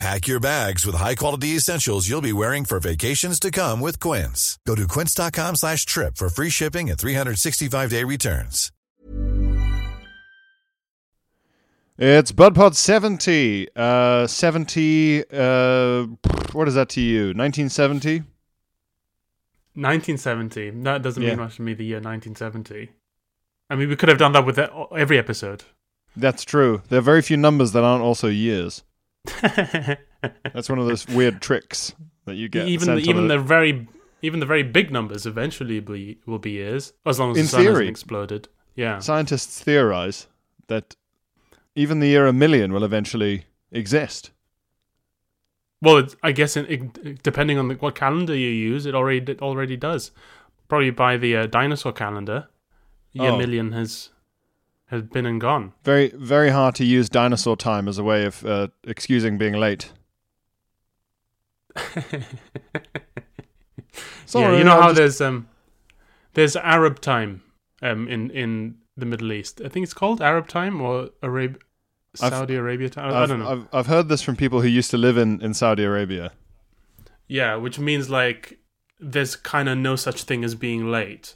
Pack your bags with high-quality essentials you'll be wearing for vacations to come with Quince. Go to quince.com slash trip for free shipping and 365-day returns. It's BudPod 70. Uh, 70, uh, what is that to you? 1970? 1970. That doesn't Yeah. mean much to me, the year 1970. I mean, we could have done that with every episode. That's true. There are very few numbers that aren't also years. That's one of those weird tricks that you get. even the, even the very even the very big numbers eventually be, will be years as long as In the sun hasn't theory. exploded. Yeah. Scientists theorize that even the year a million will eventually exist. Well, it's, I guess in, it, depending on the, what calendar you use, it already it already does. Probably by the uh, dinosaur calendar, year Oh. million has has been and gone. Very, very hard to use dinosaur time as a way of uh, excusing being late. Sorry, yeah, you know I how just- there's um there's Arab time um in in the Middle East. I think it's called Arab time or Arab I've- Saudi Arabia time. I, I I've, don't know. I've, I've heard this from people who used to live in, in Saudi Arabia. yeah, which means like there's kind of no such thing as being late.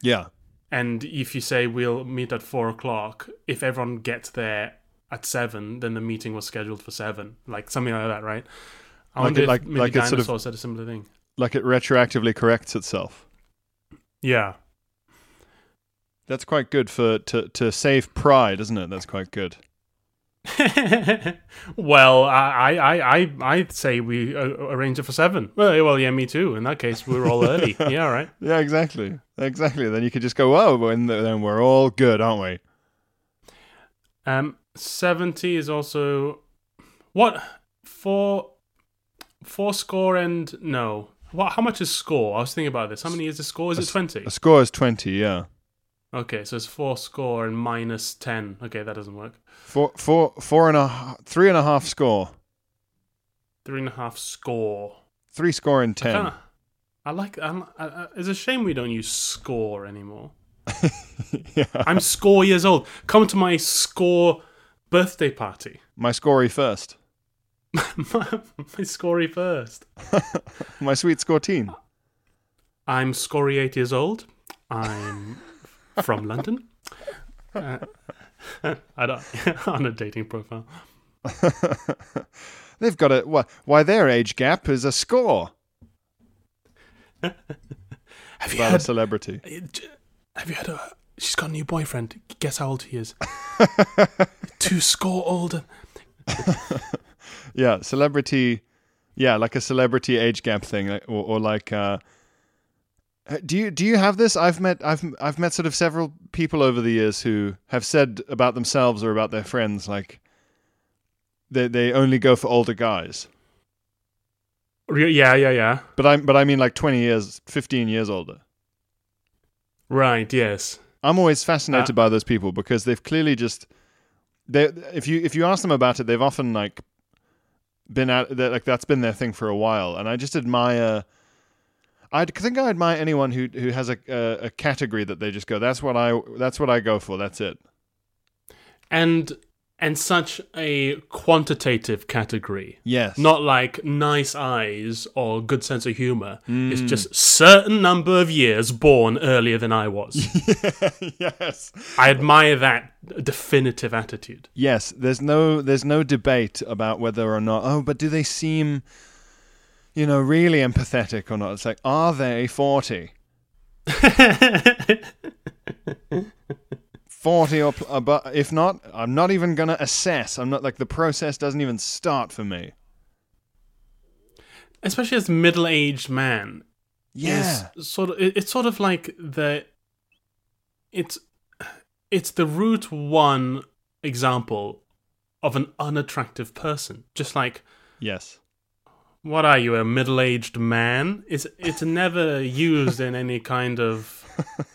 Yeah. And if you say we'll meet at four o'clock, if everyone gets there at seven, then the meeting was scheduled for seven, like something like that, right? I Like wonder it- if like- maybe like it's sort of- said a similar thing. Like it retroactively corrects itself. Yeah, That's quite good for to, to save pride, isn't it? That's quite good. well, I, I, I, I'd say we uh, arrange it for seven. Well, well, yeah, me too. In that case, we're all early. yeah, right. Yeah, exactly. Exactly. Then you could just go, oh, and then we're all good, aren't we? Um, seventy is also what four, four score and no. What? How much is score? I was thinking about this. How many is the score? Is it twenty? A score is 20, yeah. Okay, so it's four score and minus ten. Okay, that doesn't work. Four, four, four and a, three and a half score. Three and a half score. Three score and 10. Kinda- I like. I'm, I, I, it's a shame we don't use score anymore. yeah. I'm score years old. Come to my score birthday party. My scorey first. my, my scorey first. My sweet scorteen. I'm scorey eight years old. I'm from London. Uh, I don't on a dating profile. They've got a. Why, why their age gap is a score Have you about a heard? celebrity. Have you heard? Of, she's got a new boyfriend. Guess how old he is? Two score older. Yeah, celebrity. Yeah, like a celebrity age gap thing, like- or, or like. Uh, uh, do you do you have this? I've met I've I've met sort of several people over the years who have said about themselves or about their friends like they they only go for older guys. Yeah, yeah, yeah. But I but I mean like twenty years, fifteen years older. Right. Yes. I'm always fascinated Uh, by those people because they've clearly just they if you if you ask them about it, they've often like been at that like that's been their thing for a while, and I just admire. I think I admire anyone who who has a, a a category that they just go. That's what I that's what I go for. That's it. and and such a quantitative category Yes. not like nice eyes or good sense of humor it's Mm. just certain number of years born earlier than i was yes. i admire that definitive attitude Yes. There's no there's no debate about whether or not. Oh, but do they seem, you know, really empathetic or not? It's like, are they forty? 40 or pl- uh, but if not i'm not even gonna assess. I'm not like the process doesn't even start for me. Especially as a middle-aged man yeah. sort of it's sort of like the it's it's the root one example of an unattractive person. Just like yes what are you a middle-aged man it's it's never used in any kind of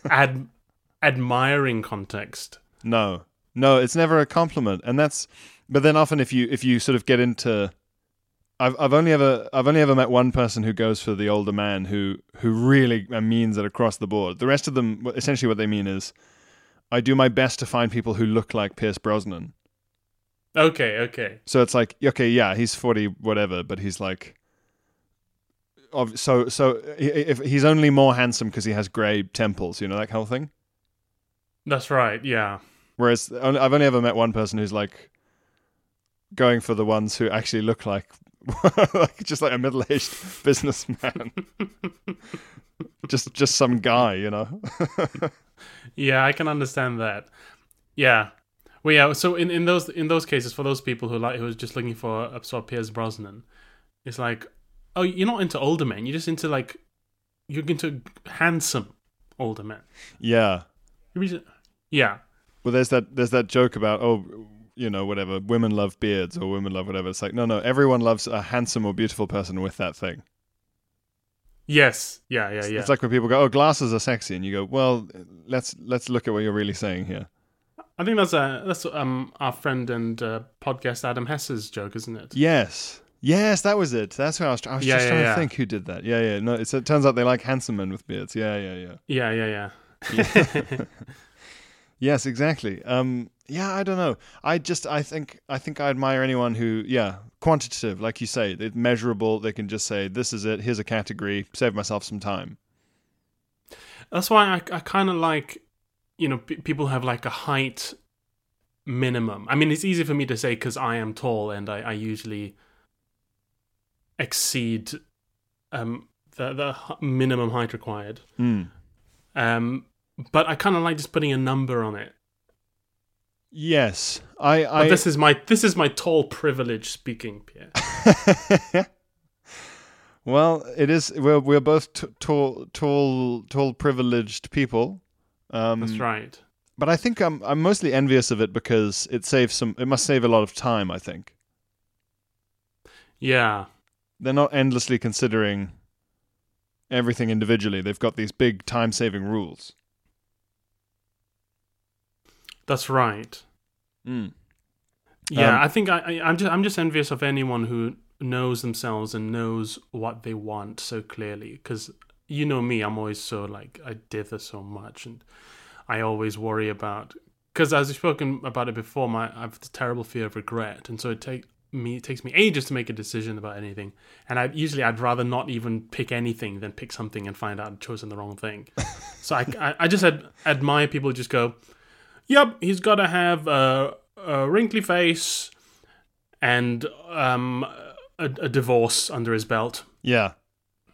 ad admiring context. No, no, it's never a compliment, and that's. But then often, if you if you sort of get into, I've I've only ever I've only ever met one person who goes for the older man who who really means it across the board. The rest of them, essentially, what they mean is, I do my best to find people who look like Pierce Brosnan. Okay, okay. So it's like, okay, yeah, he's forty, whatever, but he's like, of so so if he's only more handsome because he has grey temples, you know that kind of thing. That's right. Yeah. Whereas I've only ever met one person who's like going for the ones who actually look like, like just like a middle-aged businessman, just just some guy, you know. yeah, I can understand that. Yeah. Well, yeah. So in, in those in those cases, for those people who like who are just looking for a sort of Pierce Brosnan, it's like, oh, you're not into older men. You're just into like, you're into handsome older men. Yeah. Yeah. Well, there's that there's that joke about oh, you know, whatever women love beards or women love whatever. It's like no, no, everyone loves a handsome or beautiful person with that thing. Yes. Yeah. Yeah. Yeah. It's like when people go, "Oh, glasses are sexy," and you go, "Well, let's let's look at what you're really saying here." I think that's a that's um our friend and uh, podcast Adam Hess's joke, isn't it? Yes. Yes, that was it. That's what I was. I was Yeah, just yeah, trying yeah. to think who did that. Yeah, yeah. No, it's, it turns out they like handsome men with beards. Yeah, yeah, yeah. Yeah. Yeah. Yeah. Yes, exactly. Um, yeah, I don't know. I just, I think, I think I admire anyone who, yeah, quantitative, like you say, they're measurable. They can just say, "This is it. Here's a category. Save myself some time." That's why I, I kind of like, you know, p- people have like a height minimum. I mean, it's easy for me to say because I am tall and I, I usually exceed um, the the minimum height required. Hmm. Um, but I kind of like just putting a number on it. Yes, I, But this is my this is my tall privilege speaking, Pierre. well, it is. We're we're both t- tall, tall, tall, privileged people. Um, That's right. But I think I'm I'm mostly envious of it because it saves some. It must save a lot of time. I think Yeah. they're not endlessly considering everything individually. They've got these big time-saving rules. That's right. Mm. Yeah, Um, I think I, I, I'm just I'm just envious of anyone who knows themselves and knows what they want so clearly. Because you know me, I'm always so like I dither so much, and I always worry about. Because as we've spoken about it before, my I have the terrible fear of regret, and so it take me it takes me ages to make a decision about anything. And I usually I'd rather not even pick anything than pick something and find out I've chosen the wrong thing. so I, I I just ad, admire people who just go, "Yep, he's got to have a, a wrinkly face and um, a, a divorce under his belt." Yeah.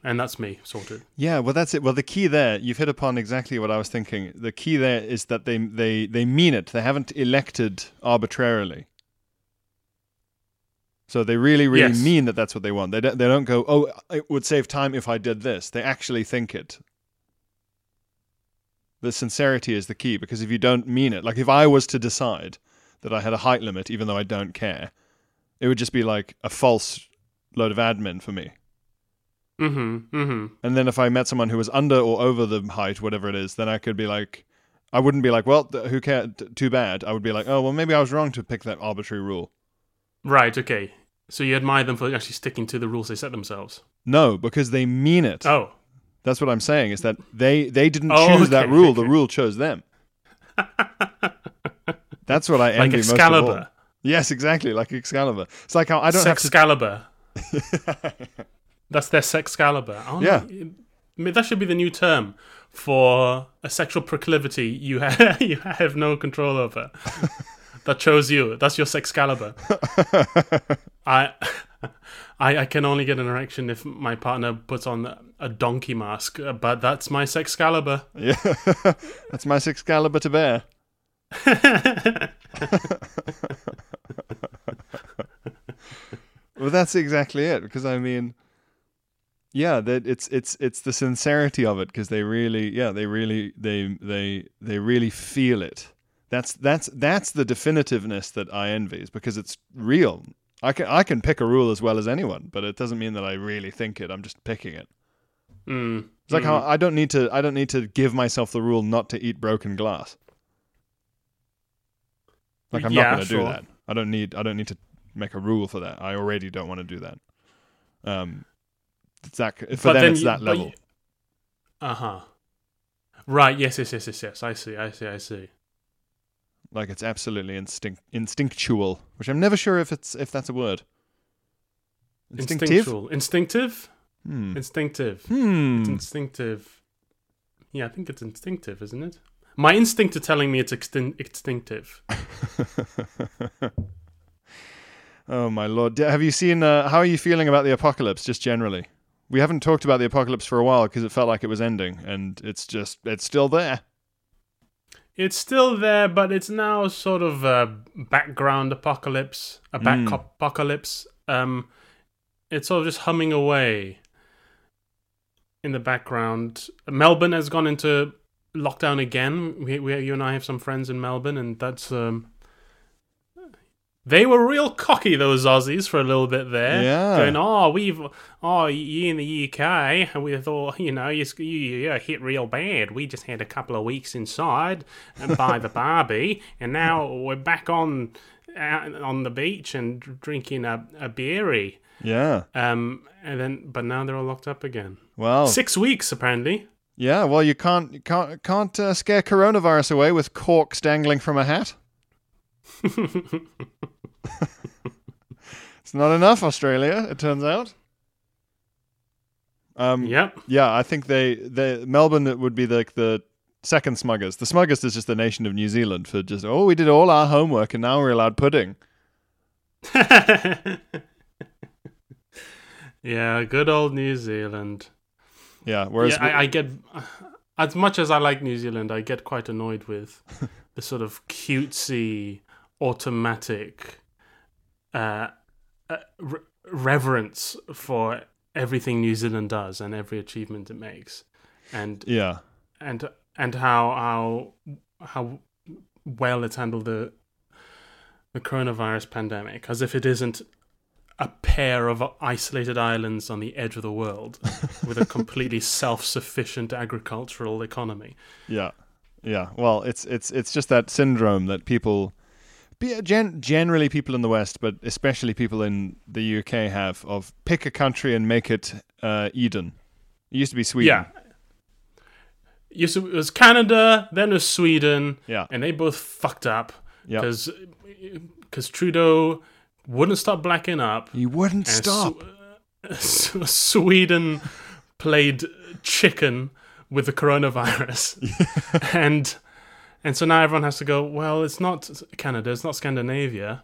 And that's me sorted. Yeah, well, that's it. Well, the key there, you've hit upon exactly what I was thinking. The key there is that they they they mean it. They haven't elected arbitrarily. So they really, really Yes. mean that that's what they want. They don't, they don't go, oh, it would save time if I did this. They actually think it. The sincerity is the key because if you don't mean it, like if I was to decide that I had a height limit, even though I don't care, it would just be like a false load of admin for me. Mm-hmm. Mm-hmm. And then if I met someone who was under or over the height, whatever it is, then I could be like, I wouldn't be like, well, th- who cares? T- Too bad. I would be like, oh, well, maybe I was wrong to pick that arbitrary rule. Right. Okay. So you admire them for actually sticking to the rules they set themselves. No, because they mean it. Oh. That's what I'm saying. Is that they they didn't Oh, choose that okay, rule. The rule chose them. That's what I like envy most of all. Excalibur. Yes, exactly, like Excalibur. It's like how I don't Sexcalibur. That's their Sexcalibur. I don't Yeah. know, I mean, that should be the new term for a sexual proclivity you have you have no control over. that chose you. That's your Sexcalibur. I, I I can only get an erection if my partner puts on a donkey mask, uh, but that's my Sexcalibur. have. Yeah, that's my Excalibur to bear. Well, that's exactly it. Because I mean, yeah, that it's it's it's the sincerity of it. Because they really, yeah, they really they they they really feel it. That's that's that's the definitiveness that I envy. Is because it's real. I can I can pick a rule as well as anyone, but it doesn't mean that I really think it. I'm just picking it. Mm. It's like how I don't need to I don't need to give myself the rule not to eat broken glass. Like I'm Yeah, not going to sure. do that. I don't need I don't need to make a rule for that. I already don't want to do that. Um, it's that for them it's that level. Uh huh. Right. Yes. Yes. Yes. Yes. Yes. I see. I see. I see. Like it's absolutely instinct instinctual, which I'm never sure if it's if that's a word. Instinctive. Instinctual. Instinctive. Hmm. Instinctive. It's Hmm. instinctive. Yeah, I think it's instinctive, isn't it? My instinct is telling me it's extin- instinctive. oh my lord! Have you seen? Uh, how are you feeling about the apocalypse, just generally? We haven't talked about the apocalypse for a while because it felt like it was ending, and it's just it's still there. It's still there, but it's now sort of a background apocalypse, a back Mm. apocalypse. Um, it's sort of just humming away in the background. Melbourne has gone into lockdown again. We, we, you and I have some friends in Melbourne, and that's um, they were real cocky those Aussies for a little bit there. Yeah. going oh we've oh you in the UK, and we thought you know you, you, you hit real bad. We just had a couple of weeks inside and by the Barbie, and now we're back on out on the beach and drinking a, a beery. Yeah. Um, and then but now they're all locked up again. Well. Six weeks apparently. Yeah. Well, you can't you can't can't uh, scare coronavirus away with corks dangling from a hat. It's not enough, Australia. It turns out. Um, Yep. Yeah, I think they, they Melbourne would be like the second smuggers. The smuggers is just the nation of New Zealand for just oh we did all our homework and now we're allowed pudding. yeah, good old New Zealand. Yeah, whereas yeah, I, I get as much as I like New Zealand, I get quite annoyed with the sort of cutesy, automatic uh, uh, re- reverence for everything New Zealand does and every achievement it makes, and yeah, and and how how how well it's handled the the coronavirus pandemic, as if it isn't a pair of isolated islands on the edge of the world with a completely self-sufficient agricultural economy. yeah, yeah. Well, it's it's it's just that syndrome that people, gen- generally people in the West, but especially people in the UK have of pick a country and make it uh, Eden. It used to be Sweden. Yeah. Yes, it was Canada, then it was Sweden, Yeah. and they both fucked up Yep. because Trudeau wouldn't stop blacking up. You wouldn't stop. Sw- S- Sweden played chicken with the coronavirus, and and so now everyone has to go. Well, it's not Canada, it's not Scandinavia.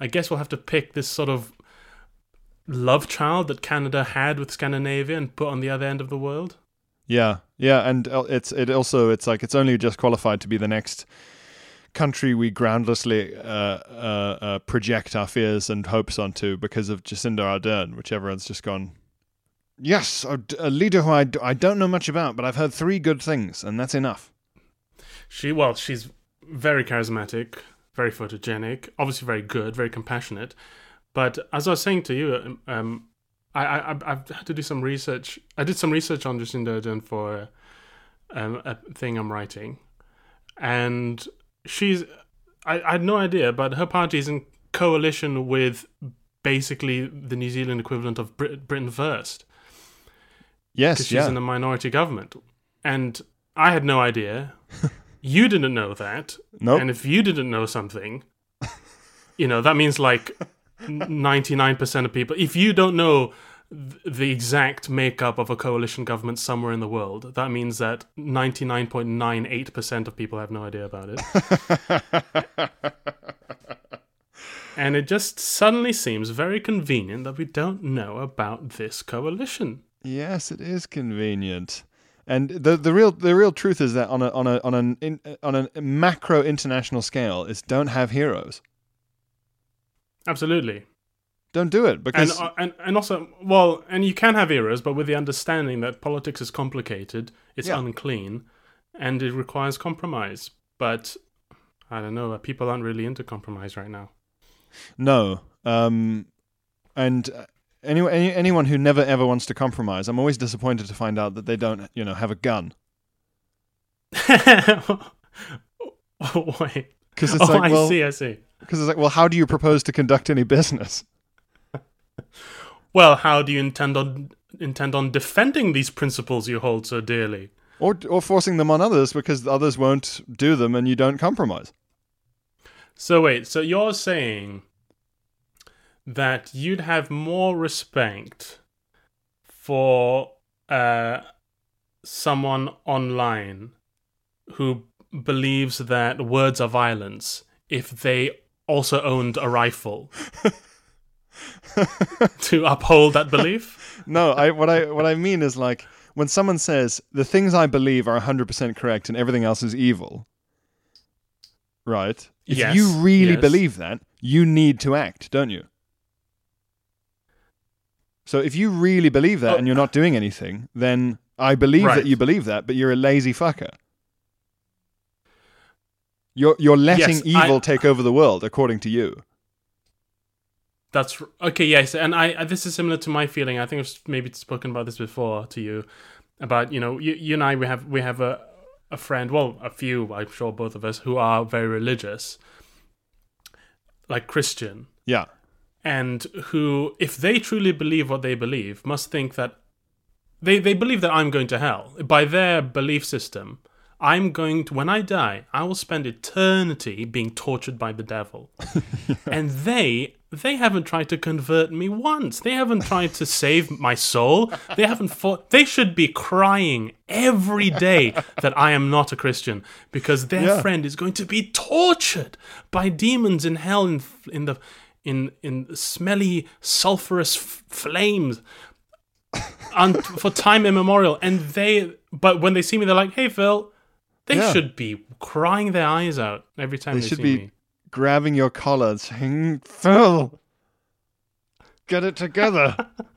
I guess we'll have to pick this sort of love child that Canada had with Scandinavia and put on the other end of the world. Yeah, yeah, and uh, it's it also it's like it's only just qualified to be the next country we groundlessly uh, uh, uh, project our fears and hopes onto because of Jacinda Ardern, which everyone's just gone. Yes, a, a leader who I, don't know much about, but I've heard three good things, and that's enough. She well, she's very charismatic, very photogenic, obviously very good, very compassionate. But as I was saying to you, um, I, I I've- had to do some research. I did some research on Jacinda Ardern for um, a thing I'm writing, and she's I, I had no idea, but her party is in coalition with basically the New Zealand equivalent of Brit- Britain First Yes, because she's yeah, in a minority government. And I had no idea. you didn't know that. Nope. And if you didn't know something, you know, that means like 99% of people. If you don't know th- the exact makeup of a coalition government somewhere in the world, that means that 99.98% of people have no idea about it. and it just suddenly seems very convenient that we don't know about this coalition. Yes, it is convenient. And the the real the real truth is that on a on a on an in, on a macro international scale is don't have heroes. Absolutely. Don't do it and, because uh, and and also well and you can have heroes but with the understanding that politics is complicated it's Yeah. unclean and it requires compromise but i don't know people aren't really into compromise right now No. Um, and uh, any, any anyone who never ever wants to compromise, I'm always disappointed to find out that they don't, you know, have a gun. Wait. Because it's oh, like, I well, see. I see. because it's like, well, how do you propose to conduct any business? Well, how do you intend on intend on defending these principles you hold so dearly? Or or forcing them on others because others won't do them and you don't compromise. So wait, so you're saying that you'd have more respect for uh, someone online who believes that words are violence if they also owned a rifle to uphold that belief? No, I what I what I mean is like when someone says the things I believe are 100% correct and everything else is evil. Right? If Yes, you really yes. believe that, you need to act, don't you? So if you really believe that Oh. and you're not doing anything, then I believe Right. that you believe that, but you're a lazy fucker. You're you're letting Yes, I- evil take over the world, according to you. That's okay. Yes, and I, I this is similar to my feeling. I think I've maybe spoken about this before to you about you know you, you and I we have we have a a friend, well, a few, I'm sure both of us who are very religious, like Christian, Yeah. And who, if they truly believe what they believe, must think that they they believe that I'm going to hell by their belief system. I'm going to when I die, I will spend eternity being tortured by the devil. and they they haven't tried to convert me once. They haven't tried to save my soul. They haven't fought. They should be crying every day that I am not a Christian because their Yeah. friend is going to be tortured by demons in hell in in the in in smelly sulfurous f- flames un- for time immemorial. And they, but when they see me, they're like, "Hey, Phil." They Yeah. should be crying their eyes out every time They they, should be me. grabbing your collar and saying, Phil, get it together.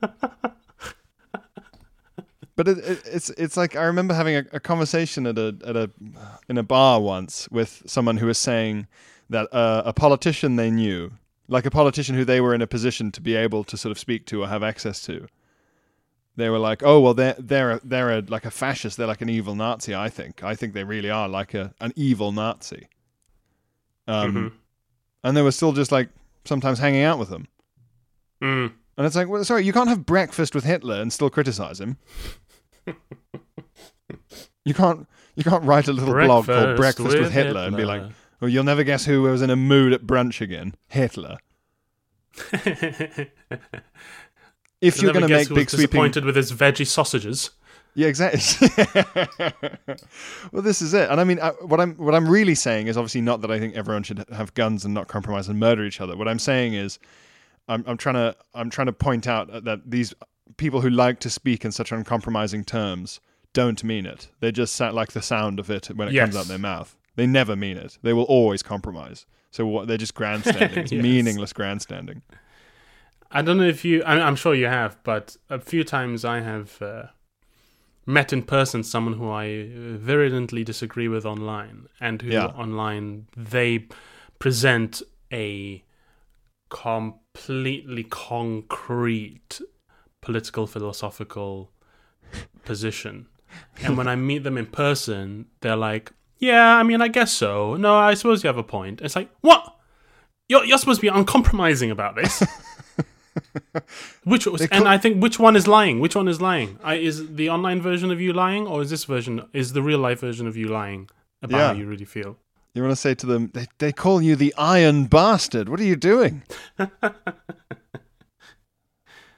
but it, it, it's it's like I remember having a, a conversation at a at a in a bar once with someone who was saying that uh, a politician they knew, like a politician who they were in a position to be able to sort of speak to or have access to. They were like, "Oh well, they're they're a, they're a, like a fascist. They're like an evil Nazi. I think. I think they really are like a an evil Nazi." Um, Mhm. and they were still just like sometimes hanging out with them. Mm. And it's like, well, sorry, you can't have breakfast with Hitler and still criticize him. you can't you can't write a little blog called Breakfast with, Hitler, and be like, oh, you'll never guess who was in a mood at brunch again, Hitler. If you're going to make big sweeping, disappointed with his veggie sausages. yeah, exactly. well, this is it, and I mean, I, what I'm what I'm really saying is obviously not that I think everyone should have guns and not compromise and murder each other. What I'm saying is, I'm, I'm trying to I'm trying to point out that these people who like to speak in such uncompromising terms don't mean it. They just sound like the sound of it when it comes out their mouth. They never mean it. They will always compromise. So what? They're just grandstanding. It's Yes. meaningless grandstanding. I don't know if you. I, I'm sure you have, but a few times I have uh, met in person someone who I virulently disagree with online, and who Yeah. online they present a completely concrete political philosophical position. And when I meet them in person, they're like, "Yeah, I mean, I guess so. No, I suppose you have a point." It's like, "What? You're you're supposed to be uncompromising about this." Which was, and I think which one is lying? Which one is lying? I, is the online version of you lying, or is this version is the real life version of you lying about Yeah. how you really feel? You want to say to them, they, they call you the Iron Bastard. What are you doing?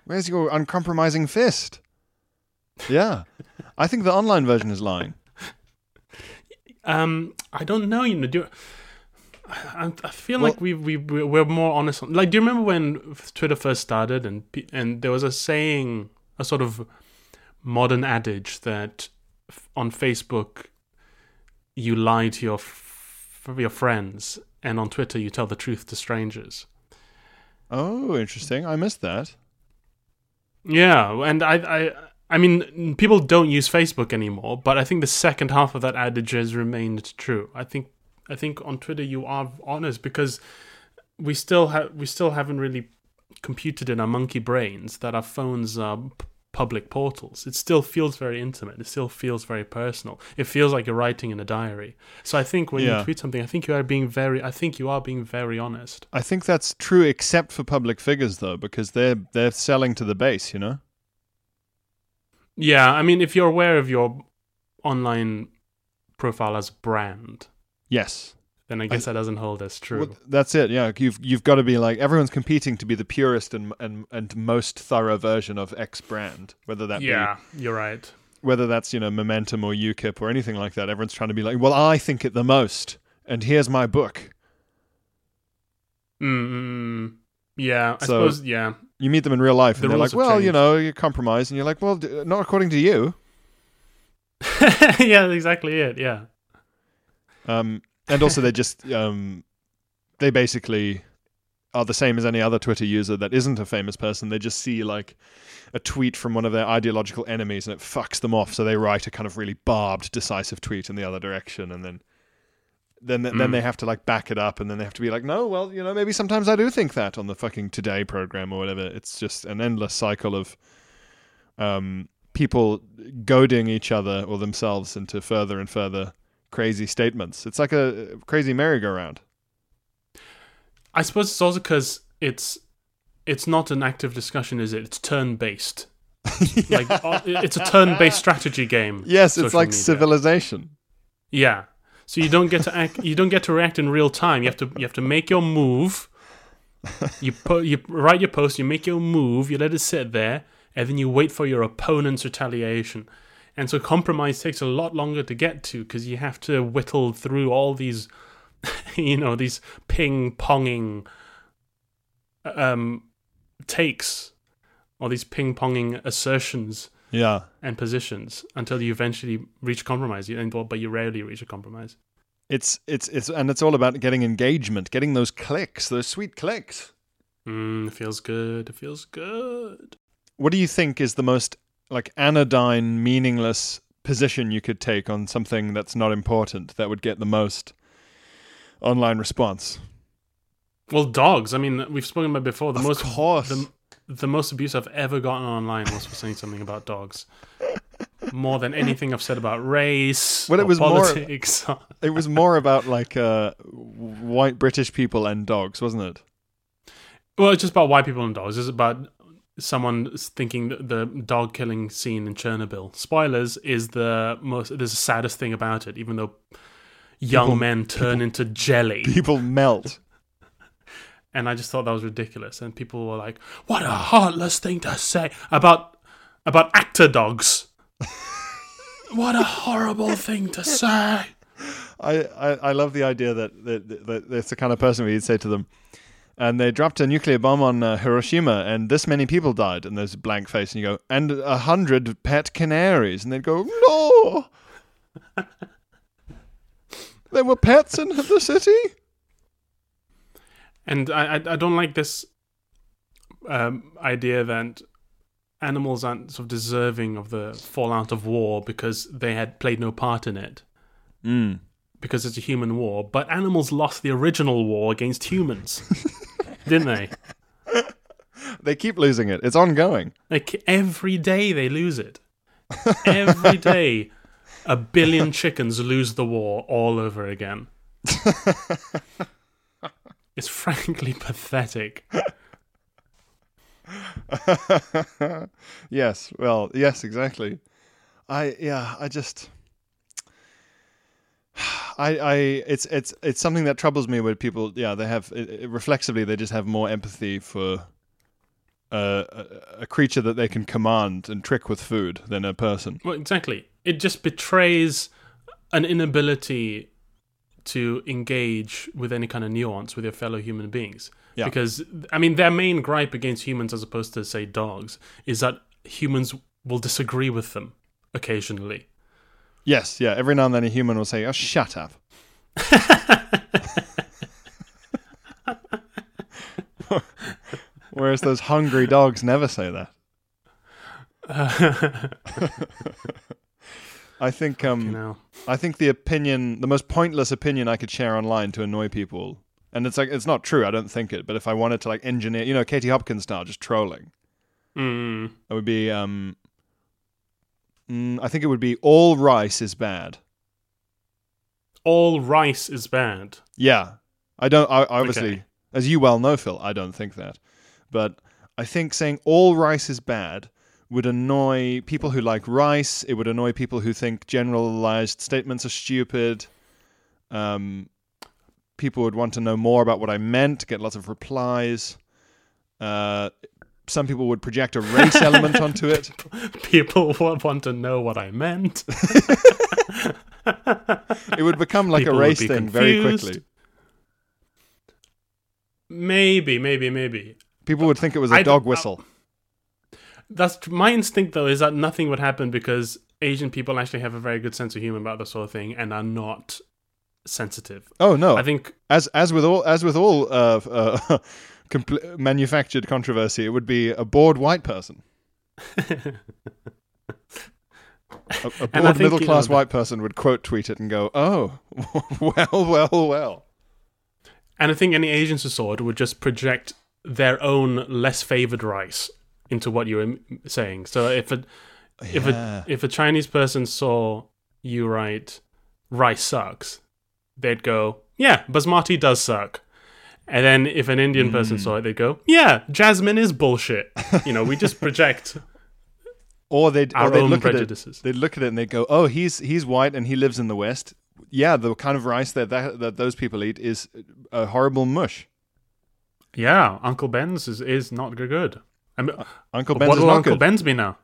Where's your uncompromising fist? Yeah. I think the online version is lying. Um, I don't know. You know, do I, I feel Well- like we we we're more honest. on- Like, do you remember when Twitter first started, and and there was a saying, a sort of modern adage that on Facebook you lie to your your friends, and on Twitter you tell the truth to strangers. Oh, interesting. I missed that. Yeah, and I, I, I mean, people don't use Facebook anymore, but I think the second half of that adage has remained true. I think, I think on Twitter you are honest because we still have, we still haven't really computed in our monkey brains that our phones are p- public portals. It still feels very intimate. It still feels very personal. It feels like you're writing in a diary. So I think when Yeah. you tweet something, I think you are being very. I think you are being very honest. I think that's true, except for public figures, though, because they're they're selling to the base. You know. Yeah, I mean, if you're aware of your online profile as brand, Yes. then I guess that doesn't hold as true. Well, that's it. Yeah, you've you've got to be like everyone's competing to be the purest and and and most thorough version of X brand, whether that yeah, you're right. whether that's you know Momentum or UKIP or anything like that. Everyone's trying to be like, well, I think it the most, and here's my book. Mm, yeah, I So- suppose. Yeah, You meet them in real life, The and they're like, well, you know, you compromise, and you're like, well, d- not according to you. yeah, exactly it. Yeah, Um, and also they just um, they basically are the same as any other Twitter user that isn't a famous person. They just see like a tweet from one of their ideological enemies and it fucks them off. So they write a kind of really barbed, decisive tweet in the other direction, and then then then Mm. they have to like back it up, and then they have to be like, no, well, you know, maybe sometimes I do think that on the fucking Today program or whatever. It's just an endless cycle of um, people goading each other or themselves into further and further crazy statements. It's like a crazy merry-go-round. I suppose it's also because it's it's not an active discussion, is it? It's turn based. Like it's a turn based strategy game. Yes, it's like media. civilization. Yeah. So you don't get to act. You don't get to react in real time. You have to. You have to make your move. You put. You write your post. You make your move. You let it sit there, and then you wait for your opponent's retaliation. And so compromise takes a lot longer to get to because you have to whittle through all these, you know, these ping ponging um, takes, or these ping ponging assertions Yeah. and positions until you eventually reach compromise. You, but you rarely reach a compromise. It's it's it's and it's all about getting engagement, getting those clicks, those sweet clicks. Mm, it feels good. It feels good. What do you think is the most like anodyne, meaningless position you could take on something that's not important that would get the most online response? Well, dogs. I mean, we've spoken about before. The Of most course. the, the most abuse I've ever gotten online was for saying something about dogs. More than anything I've said about race. Well, it or was more- politics. It was more about like uh, white British people and dogs, wasn't it? well, it's just about white people and dogs. It's about someone thinking that the dog killing scene in Chernobyl. Spoilers is the most. There's the saddest thing about it, even though young People- men turn into jelly. People melt. And I just thought that was ridiculous. And people were like, "What a heartless thing to say about about actor dogs! what a horrible thing to say!" I, I, I love the idea that, that, that, that that's the kind of person where you'd say to them, and they dropped a nuclear bomb on uh, Hiroshima, and this many people died, and there's a blank face, and you go, and a hundred pet canaries, and they'd go, no, there were pets in the city. And I I, I don't like this um, idea that animals aren't sort of deserving of the fallout of war because they had played no part in it. Mm. Because it's a human war, but animals lost the original war against humans, didn't they? They keep losing it. It's ongoing. Like every day they lose it. Every day, a billion chickens lose the war all over again. It's frankly pathetic. yes. Well, yes, exactly. I yeah, I just I I it's it's it's something that troubles me with people. Yeah, they have it, it- reflexively they just have more empathy for uh, a, a creature that they can command and trick with food than a person. Well, exactly. It just betrays an inability to engage with any kind of nuance with your fellow human beings. Yeah. Because, I mean, their main gripe against humans, as opposed to, say, dogs, is that humans will disagree with them occasionally. Yes, yeah. Every now and then a human will say, "Oh, shut up." Whereas those hungry dogs never say that. I think um you know. I think the opinion, the most pointless opinion I could share online to annoy people, And it's like it's not true. I don't think it. But if I wanted to like engineer, you know, Katie Hopkins style, just trolling, Mm. it would be. um mm, I think it would be all rice is bad. All rice is bad. Yeah, I don't. I, obviously, Okay. as you well know, Phil, I don't think that. But I think saying all rice is bad would annoy people who like rice. It would annoy people who think generalized statements are stupid. Um, people would want to know more about what I meant, get lots of replies. Uh, some people would project a race element onto it. People wa- want to know what I meant. It would become like People a race thing very quickly. maybe, maybe, maybe. People would think it was a I dog whistle. That's my instinct, though, is that nothing would happen because Asian people actually have a very good sense of humor about this sort of thing and are not sensitive. Oh no! I think as as with all as with all uh, uh, compl- manufactured controversy, it would be a bored white person. A, a bored middle you class know, white person would quote tweet it and go, "Oh, well, well, well." And I think any Asians who saw it would just project their own less favored rice into what you were saying. So if a if a if a Chinese person saw you write rice sucks, they'd go, yeah, basmati does suck. And then if an Indian person saw hmm. it, they'd go, yeah, jasmine is bullshit. You know, we just project Or they'd our or they'd own look prejudices. at it. They'd look at it and they'd go, "Oh, he's he's white and he lives in the West. Yeah, the kind of rice that that, that those people eat is a horrible mush. Yeah, Uncle Ben's is, is not good- good. I mean, Uncle Ben's what will Uncle good. Ben's be now?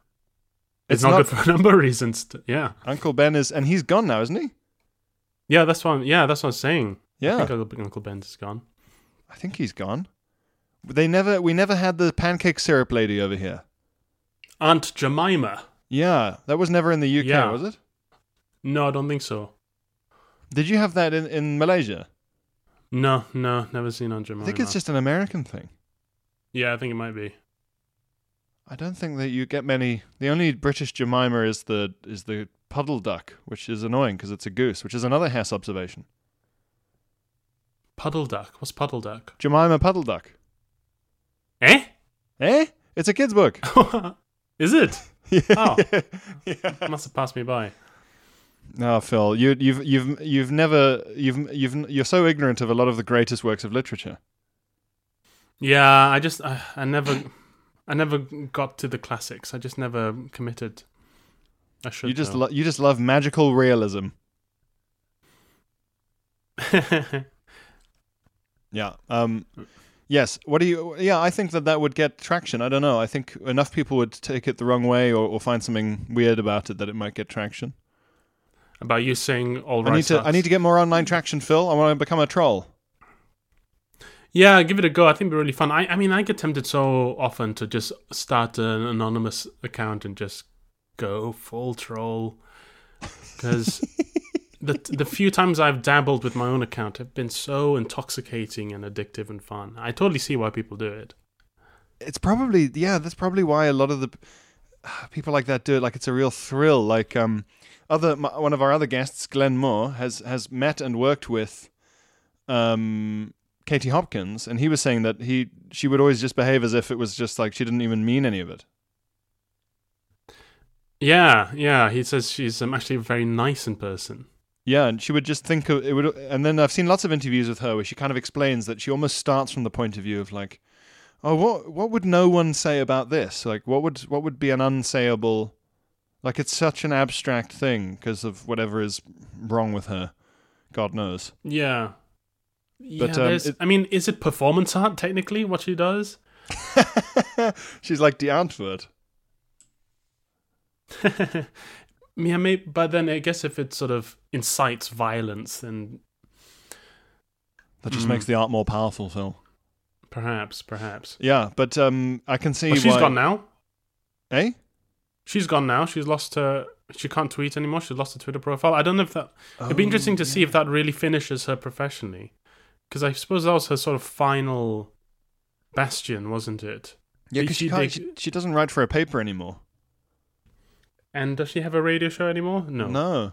It's, It's not, not- good for a number of reasons. t- yeah, Uncle Ben is, and he's gone now, isn't he? yeah, that's what. I'm, yeah, that's what I'm saying. Yeah, I think Uncle, Ben's is gone. I think he's gone. They never, we never had the pancake syrup lady over here. Aunt Jemima. Yeah, that was never in the UK, Yeah. was it? No, I don't think so. Did you have that in, in Malaysia? No, no, never seen Aunt Jemima. I think it's just an American thing. Yeah, I think it might be. I don't think that you get many. The only British Jemima is the is the puddle duck, which is annoying because it's a goose, which is another Hess observation. Puddle duck. What's puddle duck? Jemima puddle duck. Eh? Eh? It's a kid's book. is it? yeah. Oh. yeah. Must have passed me by. No, Phil, you, you've you've you've never you've you've you're so ignorant of a lot of the greatest works of literature. Yeah, I just I, I never I never got to the classics. I just never committed. I should. You just lo- you just love magical realism. Yeah. Um. Yes. What do you? Yeah, I think that that would get traction. I don't know. I think enough people would take it the wrong way or, or find something weird about it that it might get traction. About you saying all right. I need to. I need to get more online traction, Phil. I want to become a troll. Yeah, give it a go. I think it'd be really fun. I, I mean, I get tempted so often to just start an anonymous account and just go full troll. Because the the few times I've dabbled with my own account have been so intoxicating and addictive and fun. I totally see why people do it. It's probably yeah. That's probably why a lot of the people like that do it. Like it's a real thrill. Like um, other one of our other guests, Glenn Moore, has has met and worked with um Katie Hopkins, and he was saying that he she would always just behave as if it was just like she didn't even mean any of it. Yeah, yeah. He says she's um, actually very nice in person. Yeah, and she would just think of it would and then I've seen lots of interviews with her where she kind of explains that she almost starts from the point of view of like oh what what would no one say about this? Like what would what would be an unsayable like it's such an abstract thing because of whatever is wrong with her. God knows. Yeah. Yeah, But, um, it- I mean, is it performance art technically what she does? She's like the Antwoord. yeah, maybe, but then I guess if it sort of incites violence, then That just Mm. makes the art more powerful, Phil. perhaps, perhaps. Yeah, but um I can see Well, she's why gone now. Eh? She's gone now. She's lost her. She can't tweet anymore. She's lost her Twitter profile. I don't know if that. it'd be Oh, interesting to see if that really finishes her professionally, because I suppose that was her sort of final bastion, wasn't it? Yeah, because she, she she, she doesn't write for a paper anymore. And does she have a radio show anymore? No. No.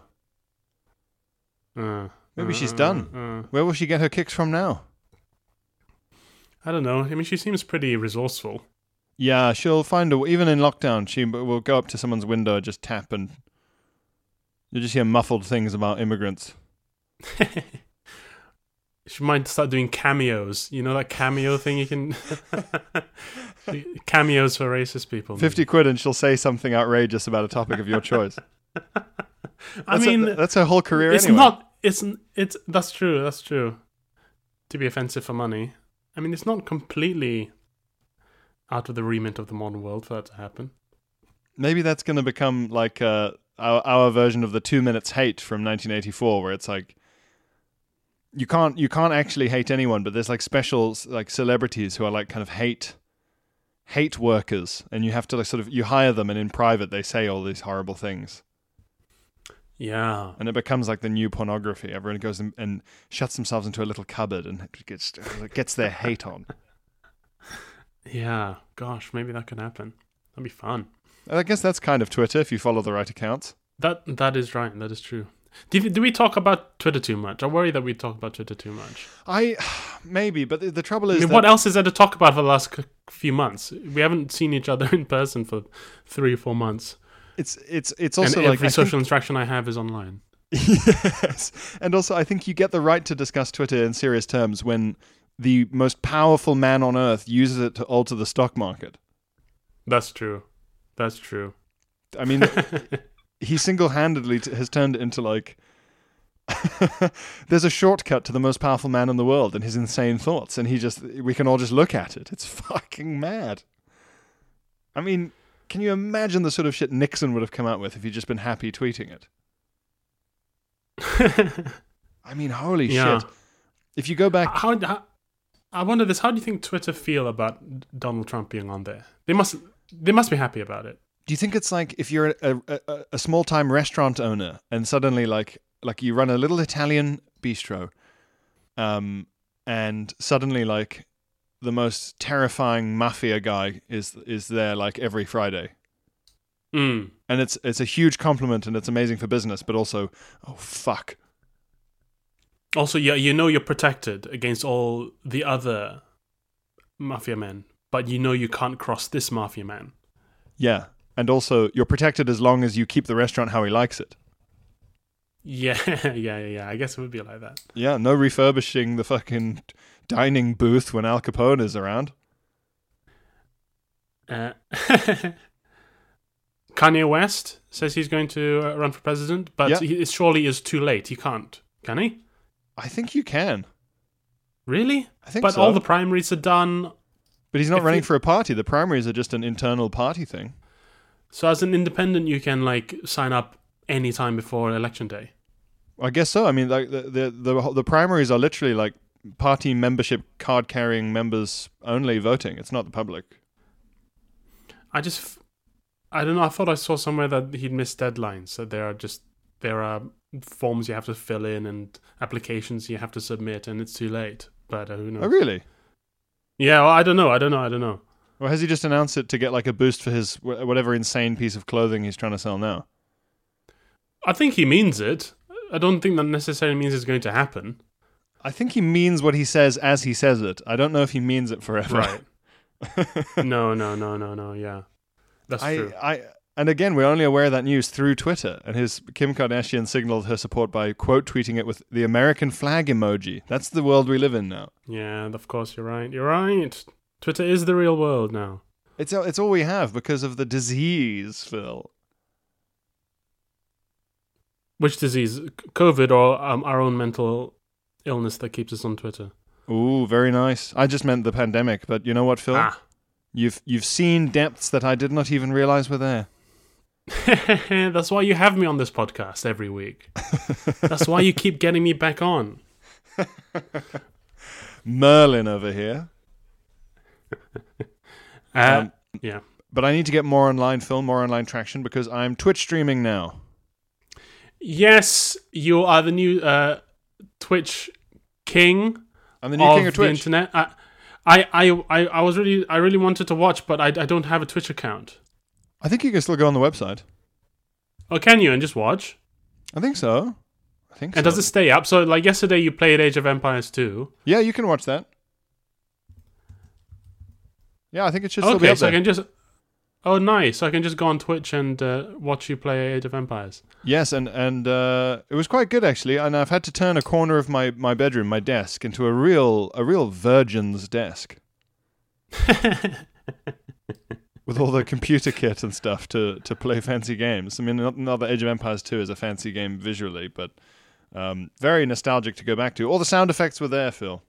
Uh, Maybe uh, she's uh, done. uh. Where will she get her kicks from now? I don't know. I mean, she seems pretty resourceful. Yeah, she'll find a even in lockdown. She will go up to someone's window, just tap, and you'll just hear muffled things about immigrants. she might start doing cameos. You know that cameo thing you can cameos for racist people. Fifty quid, and she'll say something outrageous about a topic of your choice. I That's mean, a, that's her whole career. it's anyway. not. It's it's that's true. That's true. To be offensive for money. I mean, it's not completely out of the remit of the modern world for that to happen. Maybe that's going to become like uh, our our version of the two minutes hate from 1984, where it's like you can't you can't actually hate anyone, but there's like special like celebrities who are like kind of hate hate workers, and you have to like sort of you hire them, and in private they say all these horrible things, Yeah. and it becomes like the new pornography. Everyone goes and, and shuts themselves into a little cupboard and gets gets their hate on. Yeah. Gosh, maybe that could happen. That'd be fun. I guess that's kind of Twitter if you follow the right accounts. That that is right. That is true. Do, you- do we talk about Twitter too much? I worry that we talk about Twitter too much. I maybe, but the, the trouble I is mean, that- what else is there to talk about for the last few months? We haven't seen each other in person for three or four months, it's it's it's and also every like I think- social interaction I have is online. yes, and also I think you get the right to discuss Twitter in serious terms when the most powerful man on earth uses it to alter the stock market. That's true. That's true. I mean, he single-handedly t- has turned it into like. There's a shortcut to the most powerful man in the world and his insane thoughts, and he just we can all just look at it. It's fucking mad. I mean, can you imagine the sort of shit Nixon would have come out with if he'd just been happy tweeting it? I mean, holy Yeah. shit! If you go back, how, how, I wonder this. How do you think Twitter feel about Donald Trump being on there? They must. They must be happy about it. Do you think it's like if you're a, a, a, a small-time restaurant owner and suddenly like like you run a little Italian bistro, um, and suddenly like the most terrifying mafia guy is is there like every Friday, Mm. and it's it's a huge compliment and it's amazing for business, but also oh fuck, Also, yeah, you know you're protected against all the other mafia men, but you know you can't cross this mafia man. yeah, and also you're protected as long as you keep the restaurant how he likes it. Yeah, yeah, yeah, yeah. I guess it would be like that. Yeah, no refurbishing the fucking dining booth when Al Capone is around. Uh, Kanye West says he's going to uh, run for president, but Yeah. he, it surely is too late. He can't, can he? I think you can. Really? I think but so. all the primaries are done. But he's not If running you- for a party. The primaries are just an internal party thing. So as an independent, you can like sign up any time before election day. I guess so. I mean, like the the the, the primaries are literally like party membership card carrying members only voting. It's not the public. I just, I don't know. I thought I saw somewhere that he'd missed deadlines. That there are just there are forms you have to fill in and applications you have to submit, and it's too late. But uh, who knows? Oh, really? Yeah, well, I don't know. I don't know. I don't know. Or has he just announced it to get like a boost for his wh- whatever insane piece of clothing he's trying to sell now? I think he means it. I don't think that necessarily means it's going to happen. I think he means what he says as he says it. I don't know if he means it forever. Right. no, no, no, no, no. Yeah, that's I, true. I, and again, we're only aware of that news through Twitter. And his Kim Kardashian signaled her support by quote tweeting it with the American flag emoji. That's the world we live in now. Yeah, of course you're right. You're right. Twitter is the real world now. It's all- it's all we have because of the disease, Phil. Which disease? COVID or um, our own mental illness that keeps us on Twitter? Ooh, very nice. I just meant the pandemic, but you know what, Phil? Ah. You've you've seen depths that I did not even realize were there. That's why you have me on this podcast every week. That's why you keep getting me back on. Merlin over here. Uh, Um, yeah. But I need to get more online, Phil, more online traction because I'm Twitch streaming now. Yes, you are the new uh, Twitch king. I'm the new of king of the Twitch. internet. I, I, I, I, was really, I really wanted to watch, but I, I don't have a Twitch account. I think you can still go on the website. Oh, can you and just watch? I think so. I think so. And so. does it stay up? So, like yesterday, you played Age of Empires 2. Yeah, you can watch that. Yeah, I think it should still be Okay, up so I can just. Oh, nice! I can just go on Twitch and uh, watch you play Age of Empires. Yes, and and uh, it was quite good actually. And I've had to turn a corner of my, my bedroom, my desk, into a real a real virgin's desk with all the computer kit and stuff to to play fancy games. I mean, not, not that Age of Empires Two is a fancy game visually, but um, very nostalgic to go back to. All the sound effects were there, Phil.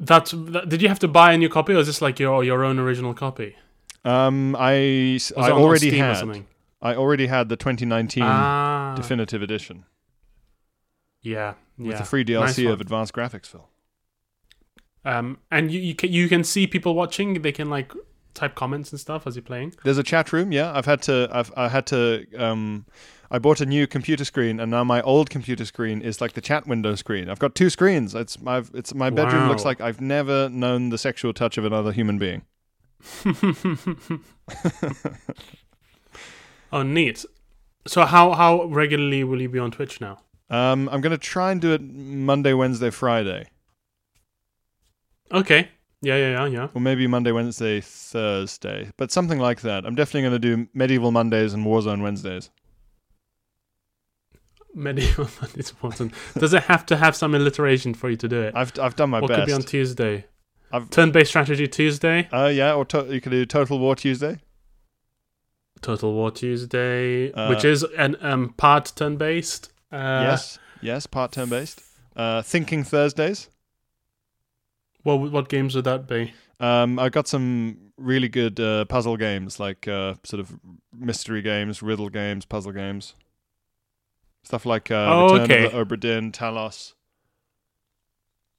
That's. That, did you have to buy a new copy, or is this like your your own original copy? Um, I I already had? I already had the 2019 Ah, definitive edition yeah, with the free DLC one. of advanced graphics, Phil. Um, and you you can, you can see people watching. They can like type comments and stuff as you're playing. There's a chat room. Yeah, I've had to. I've I had to. Um, I bought a new computer screen, and now my old computer screen is like the chat window screen. I've got two screens. It's my. It's my bedroom looks like I've never known the sexual touch of another human being. oh, neat. So how how regularly will you be on Twitch now? Um, I'm gonna try and do it Monday, Wednesday, Friday, Okay. Yeah, yeah, yeah, yeah. or maybe Monday, Wednesday, Thursday, but something like that. I'm definitely gonna do medieval Mondays and Warzone Wednesdays. Medieval is important. Does it have to have some alliteration for you to do it? I've I've done my what best. could be on Tuesday? I've- Turn-based strategy Tuesday, uh, yeah, or to- you could do Total War Tuesday. Total War Tuesday, Uh, which is an um part turn-based. Uh, yes, yes, part term based. Uh, Thinking Thursdays. What what games would that be? Um, I got some really good uh, puzzle games, like uh, sort of mystery games, riddle games, puzzle games, stuff like uh, Oh, Return okay. of the Obra Dinn, Talos.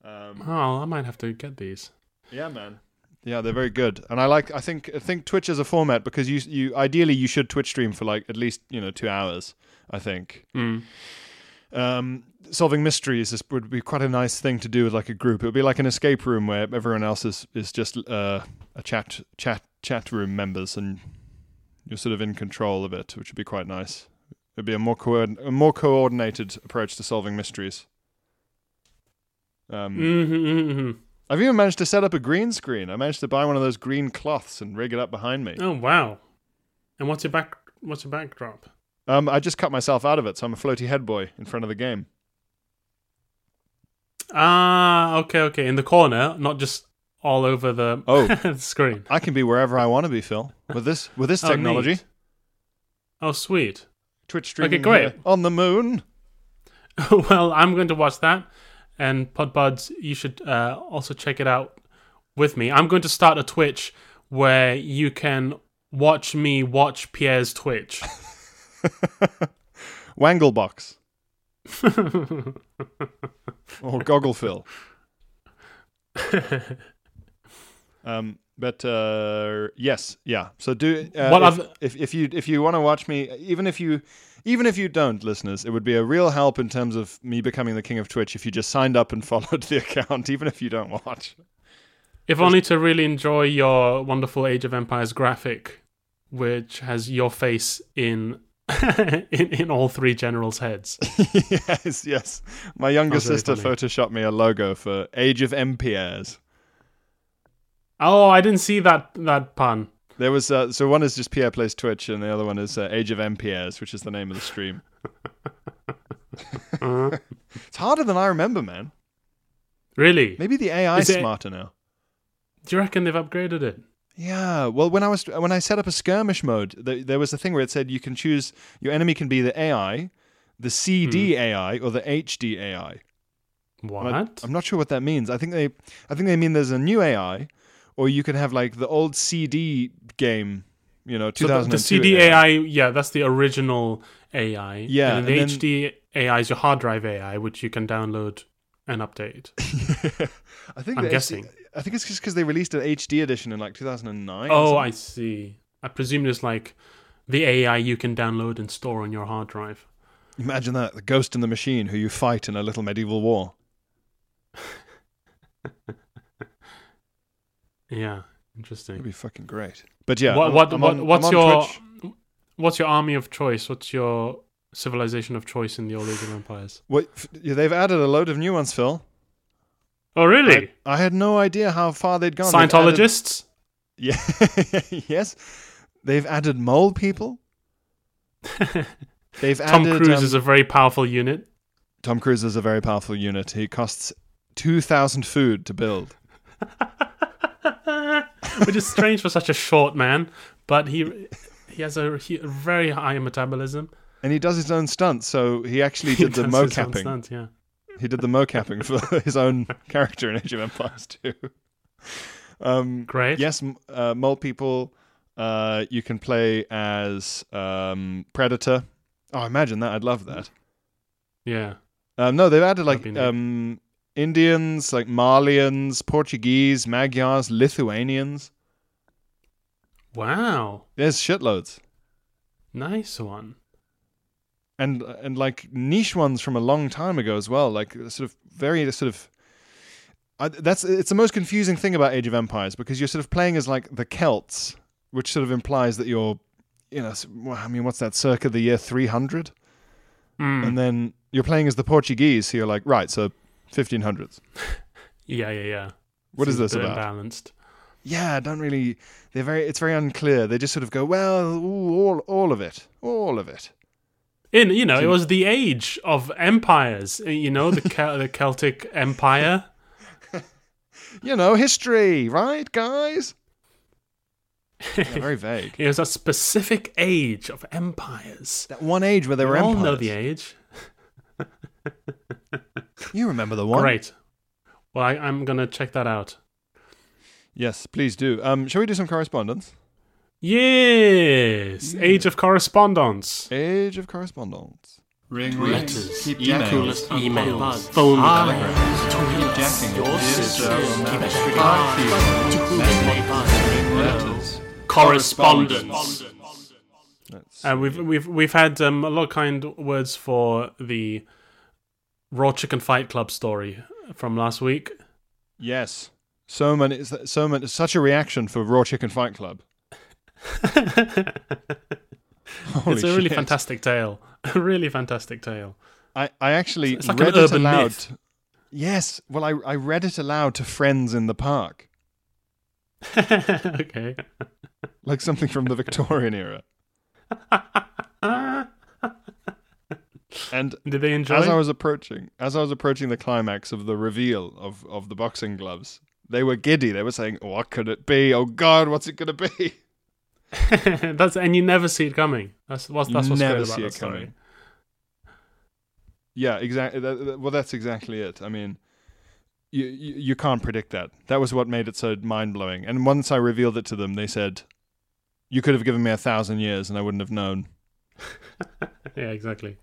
Um, Oh, I might have to get these. yeah, man. Yeah, they're very good, and I like. I think. I think Twitch is a format because you you ideally you should Twitch stream for like at least you know two hours. I think. Mm. Um, solving mysteries is, would be quite a nice thing to do with like a group. It would be like an escape room where everyone else is is just uh, a chat chat chat room members, and you're sort of in control of it, which would be quite nice. It'd be a more co- a more coordinated approach to solving mysteries. Um, hmm hmm I've even managed to set up a green screen. I managed to buy one of those green cloths and rig it up behind me. Oh wow! And what's your back? What's your backdrop? Um, I just cut myself out of it, so I'm a floaty head boy in front of the game. Ah, okay, okay. In the corner, not just all over the Oh. screen. I can be wherever I want to be, Phil. With this with this Oh, technology. neat. Oh, sweet. Twitch streaming okay, great. on the moon. well, I'm going to watch that. And Podbuds, you should uh, also check it out with me. I'm going to start a Twitch where you can watch me watch Pierre's Twitch. Wanglebox or Gogglefil. Um, but uh, yes, yeah. So do uh, What if, other- if if you if you want to watch me, even if you even if you don't, listeners, it would be a real help in terms of me becoming the king of Twitch if you just signed up and followed the account, even if you don't watch. if only to really enjoy your wonderful Age of Empires graphic, which has your face in in, in all three generals' heads. yes, yes. My younger sister funny. photoshopped me a logo for Age of Empires. Oh, I didn't see that that pun. There was uh, so one is just Pierre plays Twitch, and the other one is uh, Age of Empires, which is the name of the stream. Uh, It's harder than I remember, man. really? Maybe the AI is Is it- smarter now. Do you reckon they've upgraded it? Yeah. Well, when I was when I set up a skirmish mode, th- there was a thing where it said you can choose your enemy can be the AI, the CD hmm. AI, or the HD AI. And I- What? I'm not sure what that means. I think they I think they mean there's a new AI, or you can have like the old CD game. You know, So 2002 the, the CD AI, yeah, that's the original AI. Yeah, and the and then- HD AI is your hard drive AI, which you can download and update. I think I'm the HD guessing. I think it's just because they released an HD edition in like 2009. Oh. I see. I presume it's like the AI you can download and store on your hard drive. Imagine that the ghost in the machine who you fight in a little medieval war. Yeah, interesting. That'd be fucking great. But yeah, what I'm- what, I'm what on- what's I'm on your Twitch. what's your army of choice? What's your civilization of choice in the old Age of Empires? What, yeah, they've added a load of new ones, Phil. Oh, really? I had no idea how far they'd gone. They've added- Scientologists? Yeah. yes. They've added mole people. They've Tom added. Cruise um, is a very powerful unit. Tom Cruise is a very powerful unit. He costs two thousand food to build. which is strange for such a short man, but he he has a, he, a very high metabolism. And he does his own stunts, so he actually He did the does his mocapping. stunts, yeah. He did the mocapping for his own character in Age of Empires too. Um, Great. yes, uh, mole people. Uh, you can play as um, Predator. Oh, imagine that! I'd love that. Yeah. Um, no, they've added like That'd be neat. um, Indians, like Malians, Portuguese, Magyars, Lithuanians. Wow. There's shitloads, Nice one. And and like niche ones from a long time ago as well. Like sort of very sort of. I, that's it's the most confusing thing about Age of Empires because you're sort of playing as like the Celts, which sort of implies that you're, you know, I mean, what's that? Circa the year 300, Mm. and then you're playing as the Portuguese, so you're like, right, so 1500s. Yeah, yeah, yeah. What is Seems a this about? Imbalanced. yeah, don't really. They're very. It's very unclear. They just sort of go, well, ooh, all, all of it, all of it. In you know, it was the age of empires. uh, You know, the Kel- the Celtic Empire. You know, history, right, guys? Yeah, very vague. It was a specific age of empires. That one age where they We were all empires. know the age. You remember the one? Great. Well, I, I'm gonna check that out. Yes, please do. Um, shall we do some correspondence? Yes, Age of Correspondence. Age of correspondence. Ring Letters, keep emails, jacking, emails, buzz. phone Telegrams, calls, keep jacking. your Dear sisters, Sir, keep Romantic extra Park cards, Theatre. to whom it may. Letters. Correspondence. Let's Uh, we've we've we've had um, a lot of kind words for the Raw Chicken Fight Club story from last week. Yes. So many, so many, such a reaction for Raw Chicken Fight Club. It's a really shit. fantastic tale. A really fantastic tale. I, I actually It's like an read it aloud. myth. Yes. Well, I, I read it aloud to friends in the park, okay. like something from the Victorian era. And Did they enjoy? as I was approaching, as I was approaching the climax of the reveal of, of the boxing gloves, they were giddy. They were saying, "What could it be? Oh God, what's it going to be?" that's and you never see it coming. That's what's that's what's never great about see that it story. coming. Yeah, exactly. That, that- well, that's exactly it. I mean, you, you you can't predict that. That was what made it so mind blowing. And once I revealed it to them, they said, "You could have given me a thousand years, and I wouldn't have known." Yeah, exactly.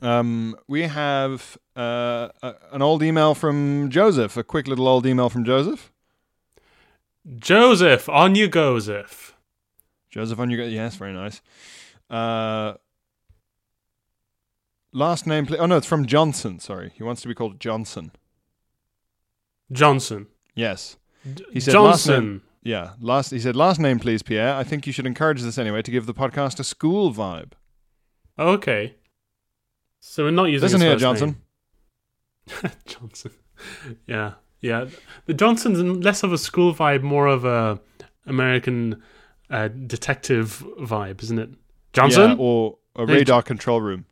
Um, we have uh, a, an old email from Joseph. A quick little old email from Joseph. Joseph, on you go, Zeph. Joseph on you go. Yes, very nice. Uh, last name, pl- oh no, it's from Johnson. Sorry, he wants to be called Johnson. Johnson. Yes. He said last Johnson. Yeah, last he said last name, please, Pierre. I think you should encourage this anyway to give the podcast a school vibe. Okay. So we're not using Listen here, Johnson. name. Johnson. Yeah, yeah. The Johnson's less of a school vibe, more of a American uh, detective vibe, isn't it? Johnson. Yeah, or a radar control room.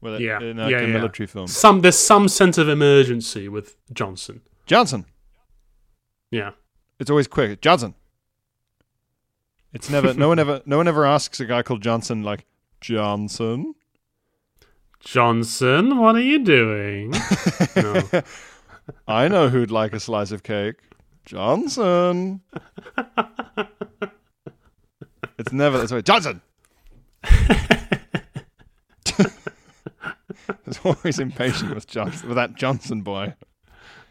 Well, Yeah, in a, yeah, a yeah. military film. Some there's some sense of emergency with Johnson. Johnson. Yeah. It's always quick. Johnson. It's never. no one ever. No one ever asks a guy called Johnson like Johnson. Johnson, what are you doing? No. I know who'd like a slice of cake. Johnson. it's never that's way. Johnson. There's always impatient with Johnson with that Johnson boy.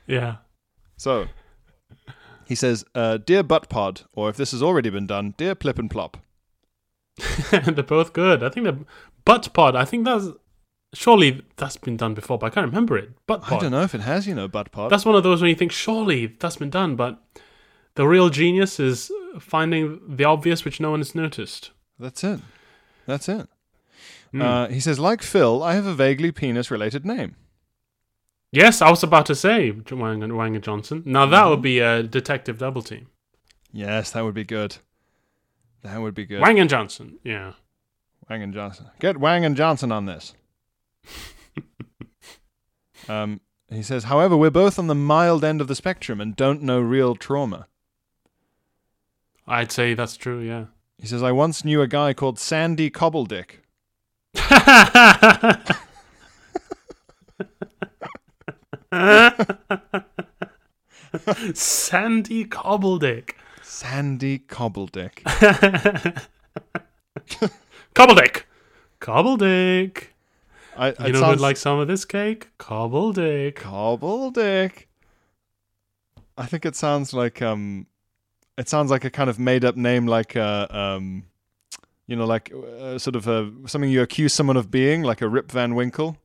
yeah. So he says, uh, "Dear Butt Pod," or if this has already been done, "Dear Plip and Plop." They're both good. I think the butt pod. I think that's surely that's been done before, but I can't remember it. Butt pod. I don't know if it has, you know, Butt Pod. That's one of those when you think surely that's been done, but the real genius is finding the obvious which no one has noticed. That's it. That's it. Hmm. Uh, he says, like Phil, I have a vaguely penis-related name. Yes, I was about to say Wang Wang and Johnson. Now that would be a detective double team. Yes, that would be good. That would be good. Wang and Johnson. Yeah. Wang and Johnson. Get Wang and Johnson on this. um, he says, however, we're both on the mild end of the spectrum and don't know real trauma. I'd say that's true. Yeah. He says, I once knew a guy called Sandy Cobbledick. Sandy Cobbledick. Sandy Cobbledick. Cobbledick. Cobbledick. I, You know sounds- like some of this cake? Cobbledick. Cobbledick. I think it sounds like um, it sounds like a kind of made up name, like uh, um, you know, like uh, sort of uh something you accuse someone of being, like a Rip Van Winkle.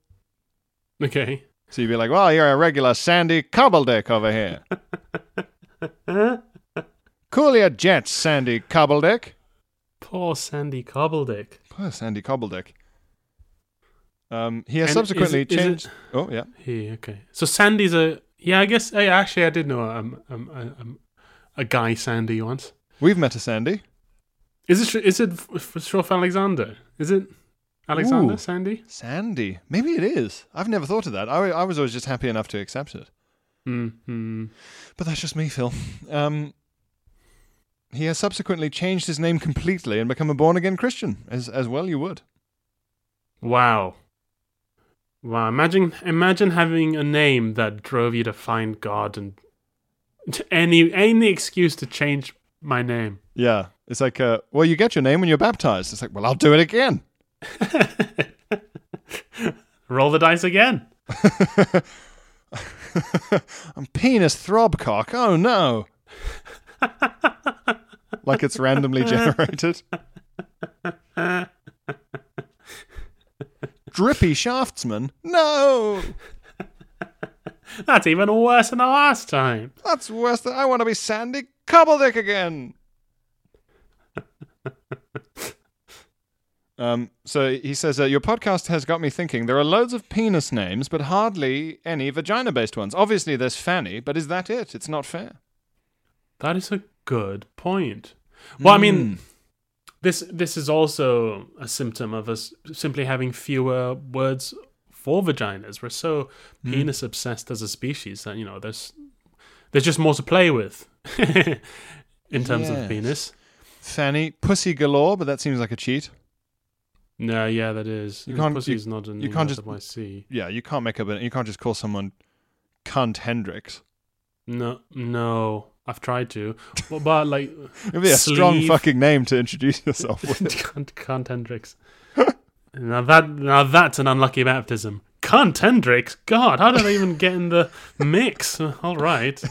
Okay. So you'd be like, "Well, you're a regular Sandy Cobbledick over here." cool your jets, Sandy Cobbledick. Poor Sandy Cobbledick. Poor Sandy Cobbledick. Um, he has And subsequently is it- is it- changed. Oh yeah, He okay. So Sandy's a yeah. I guess hey, actually I did know um, um, um, a guy Sandy once. we've met a Sandy. Is it is it Shroff Alexander? Is it Alexander Ooh. Sandy? Sandy. Maybe it is. I've never thought of that. I, I was always just happy enough to accept it. Hmm. But that's just me, Phil. Um, he has subsequently changed his name completely and become a born again Christian, as as well you would. Wow. Wow. Imagine imagine having a name that drove you to find God and to any any excuse to change my name. Yeah. It's like, uh, well, you get your name when you're baptized. It's like, well, I'll do it again. Roll the dice again. I'm penis throbcock. Oh no. like it's randomly generated. Drippy shaftsman. No. That's even worse than the last time. That's worse than I want to be Sandy Cobbledick again. um, so he says, uh, Your podcast has got me thinking. There are loads of penis names, but hardly any vagina based ones. Obviously, there's Fanny, but is that it? It's not fair. That is a good point. Well, I Hmm. mean, this this is also a symptom of us simply having fewer words for vaginas. We're so Hmm. penis obsessed as a species that you know there's there's just more to play with in terms Yes. of penis. Fanny, pussy galore, but that seems like a cheat. No, yeah, that is. You can't- Pussy's not an you can't just-. Yeah, you can't make up. A, you can't just call someone cunt Hendrix. No, no, I've tried to, but, but like It'd be a strong fucking name to introduce yourself with. Cunt Hendrix. now that now that's an unlucky baptism. Cunt Hendrix. God, how did I even get in the mix? All right.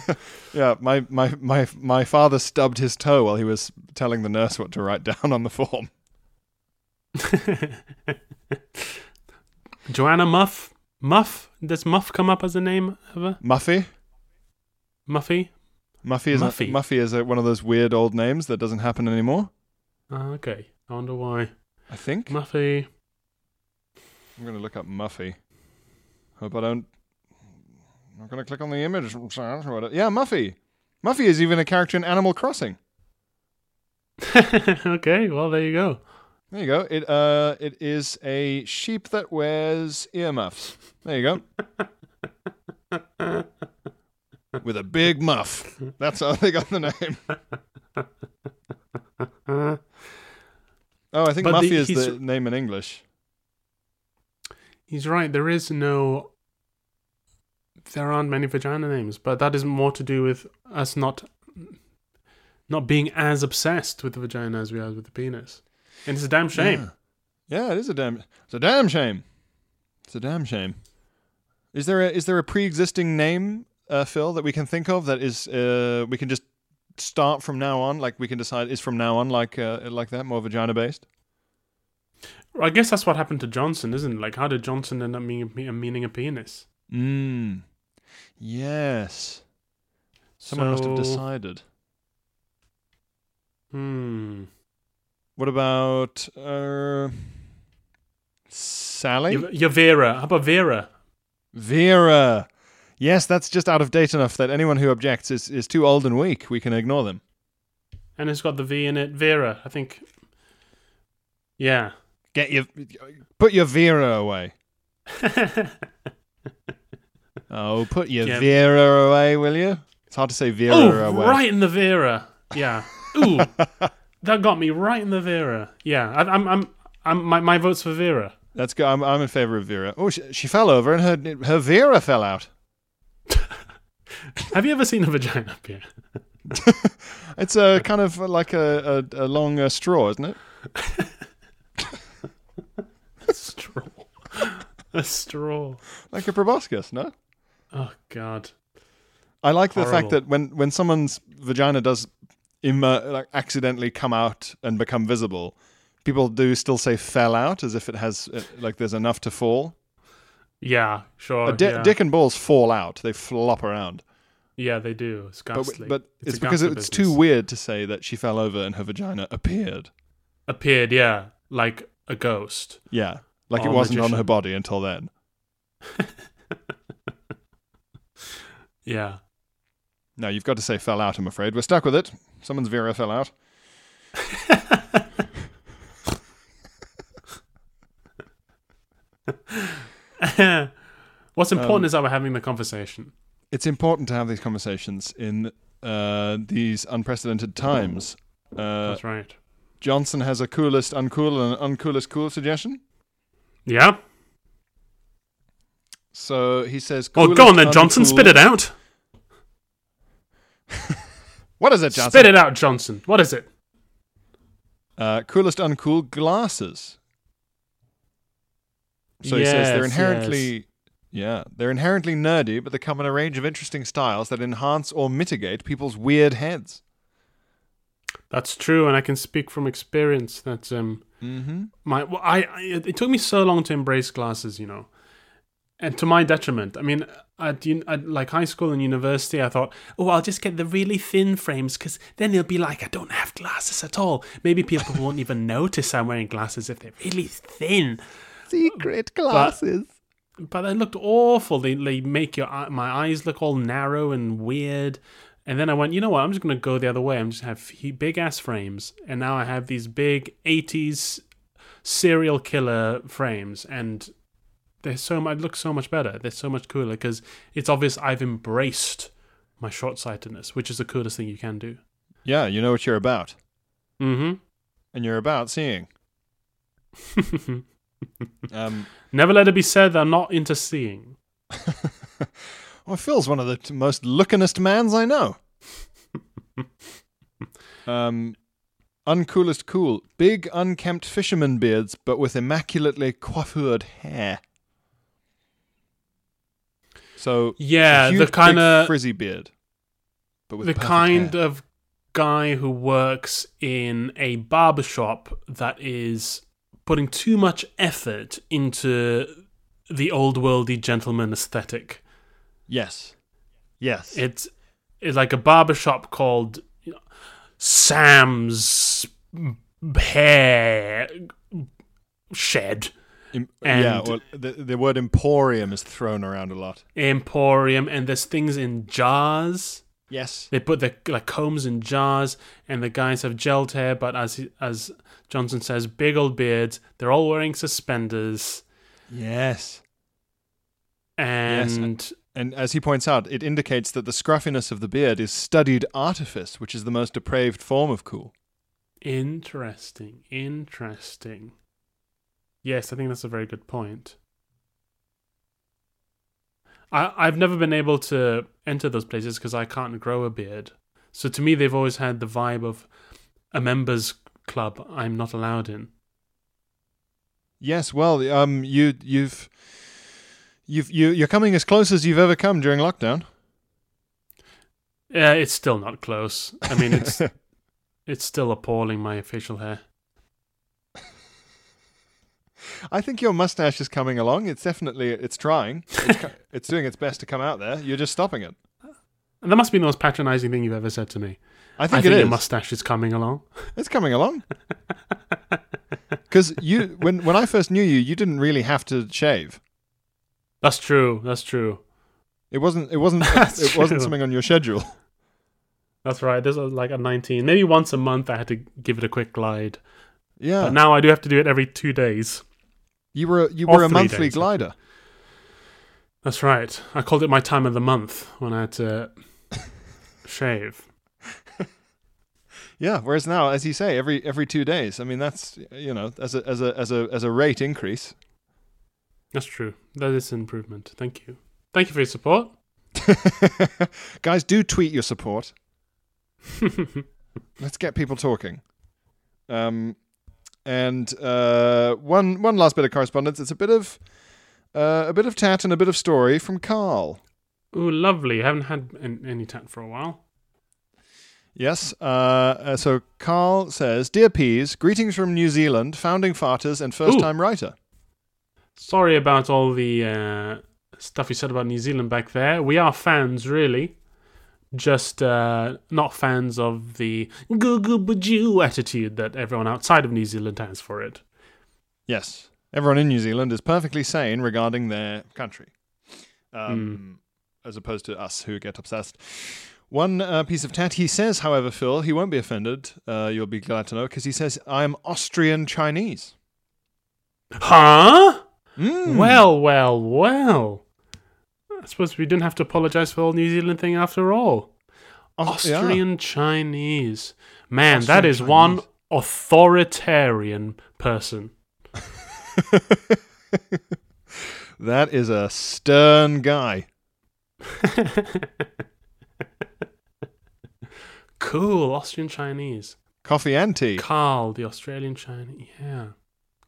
Yeah, my, my, my, my father stubbed his toe while he was telling the nurse what to write down on the form. Joanna Muff. Muff. Does Muff come up as a name ever? Muffy? Muffy. Muffy is, Muffy. A, Muffy is a, one of those weird old names that doesn't happen anymore, Ah, okay. I wonder why. I think. Muffy. I'm going to look up Muffy. Hope I don't. I'm not going to click on the image. Yeah, Muffy. Muffy is even a character in Animal Crossing. okay. Well, there you go. There you go. It uh, it is a sheep that wears earmuffs. There you go. With a big muff. That's how they got the name. Oh, I think But Muffy the- is the name in English. He's right. There is no. There aren't many vagina names, but that is more to do with us not, not being as obsessed with the vagina as we are with the penis. And it's a damn shame. Yeah. Yeah, it is a damn. It's a damn shame. It's a damn shame. Is there a is there a pre-existing name, uh, Phil, that we can think of that is uh, we can just start from now on? Like we can decide is from now on like uh, like that more vagina based. I guess that's what happened to Johnson, isn't it? Like, how did Johnson end up meaning, meaning a penis? Mm. Yes. Someone must have decided. Hmm. What about uh, Sally? Your, your Vera. How about Vera? Vera. Yes, that's just out of date enough that anyone who objects is, is too old and weak. We can ignore them. And it's got the V in it. Vera, I think. Yeah. Get your put your Vera away. Oh, put your Yeah. Vera away, will you? It's hard to say Vera oh, away. right in the Vera. Yeah. Ooh, that got me right in the Vera. Yeah, I, I'm, I'm, I'm, my, my vote's for Vera. That's good. I'm, I'm in favor of Vera. Oh, she, she fell over and her her Vera fell out. Have you ever seen a vagina appear? It's a kind of like a, a, a long uh, straw, isn't it? A straw. A straw. Like a proboscis, no? Oh God. I like the Horrible. fact that when, when someone's vagina does immer, like accidentally come out and become visible, people do still say fell out as if it has uh, like there's enough to fall. Yeah, sure. Di- yeah. Dick and balls fall out; they flop around. Yeah, they do. It's But, ghastly. but it's, a because it's too weird to say that she fell over and her vagina appeared. Appeared, yeah, like a ghost. Yeah, like Or it wasn't on her body until then. Yeah. No, you've got to say fell out. I'm afraid we're stuck with it. Someone's Vera fell out. What's important Um, is that we're having the conversation. It's important to have these conversations in uh, these unprecedented times. Uh, That's right. Johnson has a coolest uncool and uncoolest cool suggestion. Yeah. So he says, Oh, go on then, Johnson. Spit it out. What is it, Johnson? Spit it out, Johnson. What is it? Uh, coolest uncool glasses. So he says they're Yes, inherently, yeah, they're inherently nerdy, but they come in a range of interesting styles that enhance or mitigate people's weird heads. That's true, and I can speak from experience. That um, Mm-hmm. my well, I, I it took me so long to embrace glasses, you know, and to my detriment. I mean, at, un- at like high school and university, I thought, oh, I'll just get the really thin frames because then it'll be like I don't have glasses at all. Maybe people won't even notice I'm wearing glasses if they're really thin. Secret glasses. But they looked awful. They they make your my eyes look all narrow and weird. And then I went, you know what? I'm just gonna go the other way. I'm just have big ass frames, and now I have these big '80s serial killer frames, and they're so much look so much better. They're so much cooler because it's obvious I've embraced my short sightedness, which is the coolest thing you can do. yeah, you know what you're about, Mm-hmm. and you're about seeing. Um, Never let it be said that I'm not into seeing. well, Phil's one of the t- most lookingest mans I know. um, uncoolest cool. Big, unkempt fisherman beards, but with immaculately coiffured hair. So, Yeah, huge, the kind of frizzy beard, but with the kind hair. of guy who works in a barbershop that is putting too much effort into the old worldy gentleman aesthetic. yes, yes, It's it's like a barbershop called you know, Sam's Hair Shed Em- yeah. Well, the the word emporium is thrown around a lot. Emporium, and there's things in jars. Yes, They put the like combs in jars, and the guys have gelled hair. But as he, as Johnson says, big old beards. They're all wearing suspenders, yes. and And as he points out, it indicates that the scruffiness of the beard is studied artifice, which is the most depraved form of cool. interesting, interesting. Yes, I think that's a very good point. I I've never been able to enter those places because I can't grow a beard. So to me, they've always had the vibe of a members club I'm not allowed in. Yes, well, um, you you've you've you you're coming as close as you've ever come during lockdown. Yeah, it's still not close. I mean, it's it's still appalling my facial hair. I think your mustache is coming along. It's definitely it's trying. It's, it's doing its best to come out there. You're just stopping it. And that must be the most patronizing thing you've ever said to me. I I think, think it your is. mustache is coming along. It's coming along. Because you, when when I first knew you, you didn't really have to shave. That's true. That's true. It wasn't. It wasn't. That's it wasn't something on your schedule. That's right. This was like a 19. Maybe once a month I had to give it a quick glide. Yeah, But now I do have to do it every two days. you were. You were a monthly days, glider. That's right. I called it my time of the month when I had to shave. Yeah. Whereas now, as you say, every every two days. I mean, that's you know, as a as a as a as a rate increase. That's true. That is an improvement. Thank you. Thank you for your support. Guys, do tweet your support. Let's get people talking. Um, and uh, one one last bit of correspondence. It's a bit of uh, a bit of tat and a bit of story from Carl. Ooh, lovely. haven't had any tat for a while. Yes. Uh, uh, so Carl says, "Dear Peas, greetings from New Zealand, founding farters and first-time writer." Sorry about all the uh, stuff you said about New Zealand back there. We are fans, really. Just uh, not fans of the goo goo bajoo attitude that everyone outside of New Zealand has for it. Yes, everyone in New Zealand is perfectly sane regarding their country, um, as opposed to us who get obsessed. One uh, piece of tat. He says, however, Phil, he won't be offended. Uh, you'll be glad to know because he says, "I'm Austrian Chinese." Huh? Mm. Well, well, well. I suppose we didn't have to apologize for the whole New Zealand thing after all. Aus- yeah. Austrian Chinese. Man, Austrian that is one authoritarian person. that is a stern guy. cool, Austrian Chinese. Coffee and tea. Carl, the Australian Chinese. Yeah.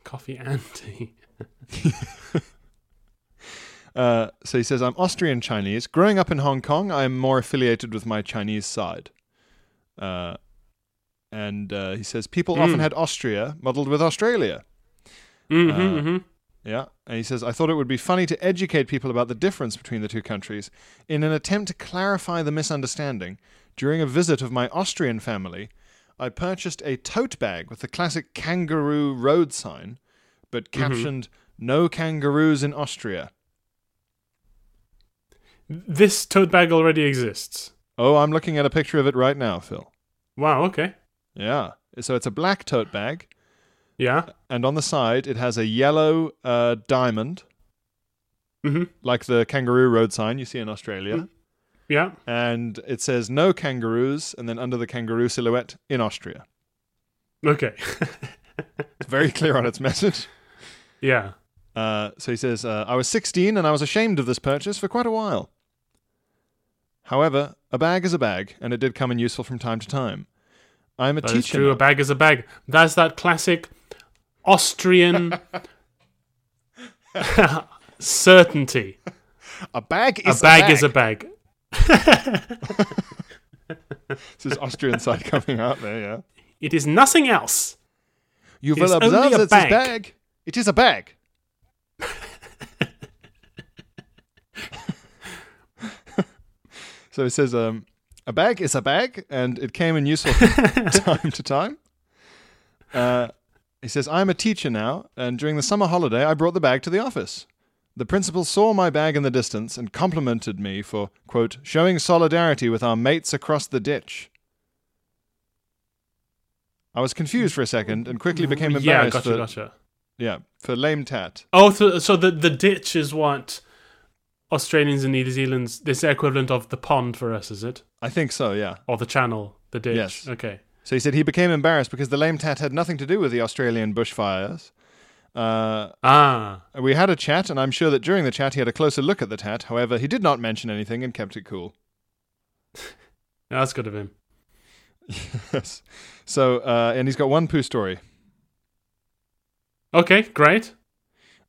Coffee and tea. Uh, so he says, I'm Austrian Chinese. Growing up in Hong Kong, I am more affiliated with my Chinese side. Uh, and uh, he says, people often Mm. had Austria muddled with Australia. Mm-hmm, Uh, mm-hmm. Yeah. And he says, I thought it would be funny to educate people about the difference between the two countries in an attempt to clarify the misunderstanding. During a visit of my Austrian family, I purchased a tote bag with the classic kangaroo road sign, but mm-hmm. captioned, No kangaroos in Austria. This tote bag already exists. Oh, I'm looking at a picture of it right now, Phil. Wow, okay. Yeah. So it's a black tote bag, Yeah. and on the side it has a yellow uh, diamond, Mm-hmm. like the kangaroo road sign you see in Australia. Yeah. And it says no kangaroos, and then under the kangaroo silhouette in Austria. Okay. It's very clear on its message. yeah. Uh, so he says, uh, I was 16 and I was ashamed of this purchase for quite a while. However, a bag is a bag, and it did come in useful from time to time. I'm a That is teacher. true. now. A bag is a bag. That's that classic Austrian certainty. A bag A is bag is a bag. This is Austrian side coming out there, yeah. It is nothing else. You It will is only observe a that bag. a bag. It is a bag. so it says, um, a bag is a bag, and it came in useful from time to time. Uh, he says, I'm a teacher now, and during the summer holiday, I brought the bag to the office. The principal saw my bag in the distance and complimented me for, quote, showing solidarity with our mates across the ditch. I was confused for a second and quickly became yeah, embarrassed gotcha, for, gotcha. yeah, for lame tat. Oh, so, so the, the ditch is what Australians and New Zealand's, this equivalent of the pond for us, is it? I think so, yeah. Or the channel, the ditch. Yes. Okay. So he said he became embarrassed because the lame tat had nothing to do with the Australian bushfires. Uh, Ah. we had a chat, and I'm sure that during the chat he had a closer look at the tat. However, he did not mention anything and kept it cool. That's good of him. yes. So, uh, and he's got one poo story, Okay, great.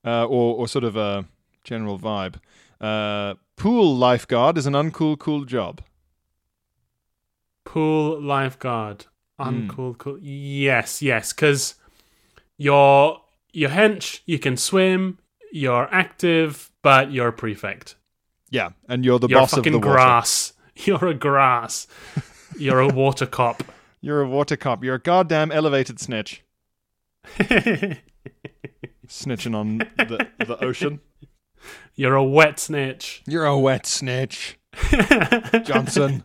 uh, or, or sort of a general vibe. Uh, pool lifeguard is an uncool, cool job. Pool lifeguard. Hmm. Uncool, cool. Cool. Yes, yes, because you're, you're hench, you can swim, you're active, but you're a prefect. Yeah, and you're the you're boss a of the fucking water. grass. You're a grass. You're a water cop. You're a water cop. You're a goddamn elevated snitch. Snitching on the, the ocean. You're a wet snitch. You're a wet snitch, Johnson.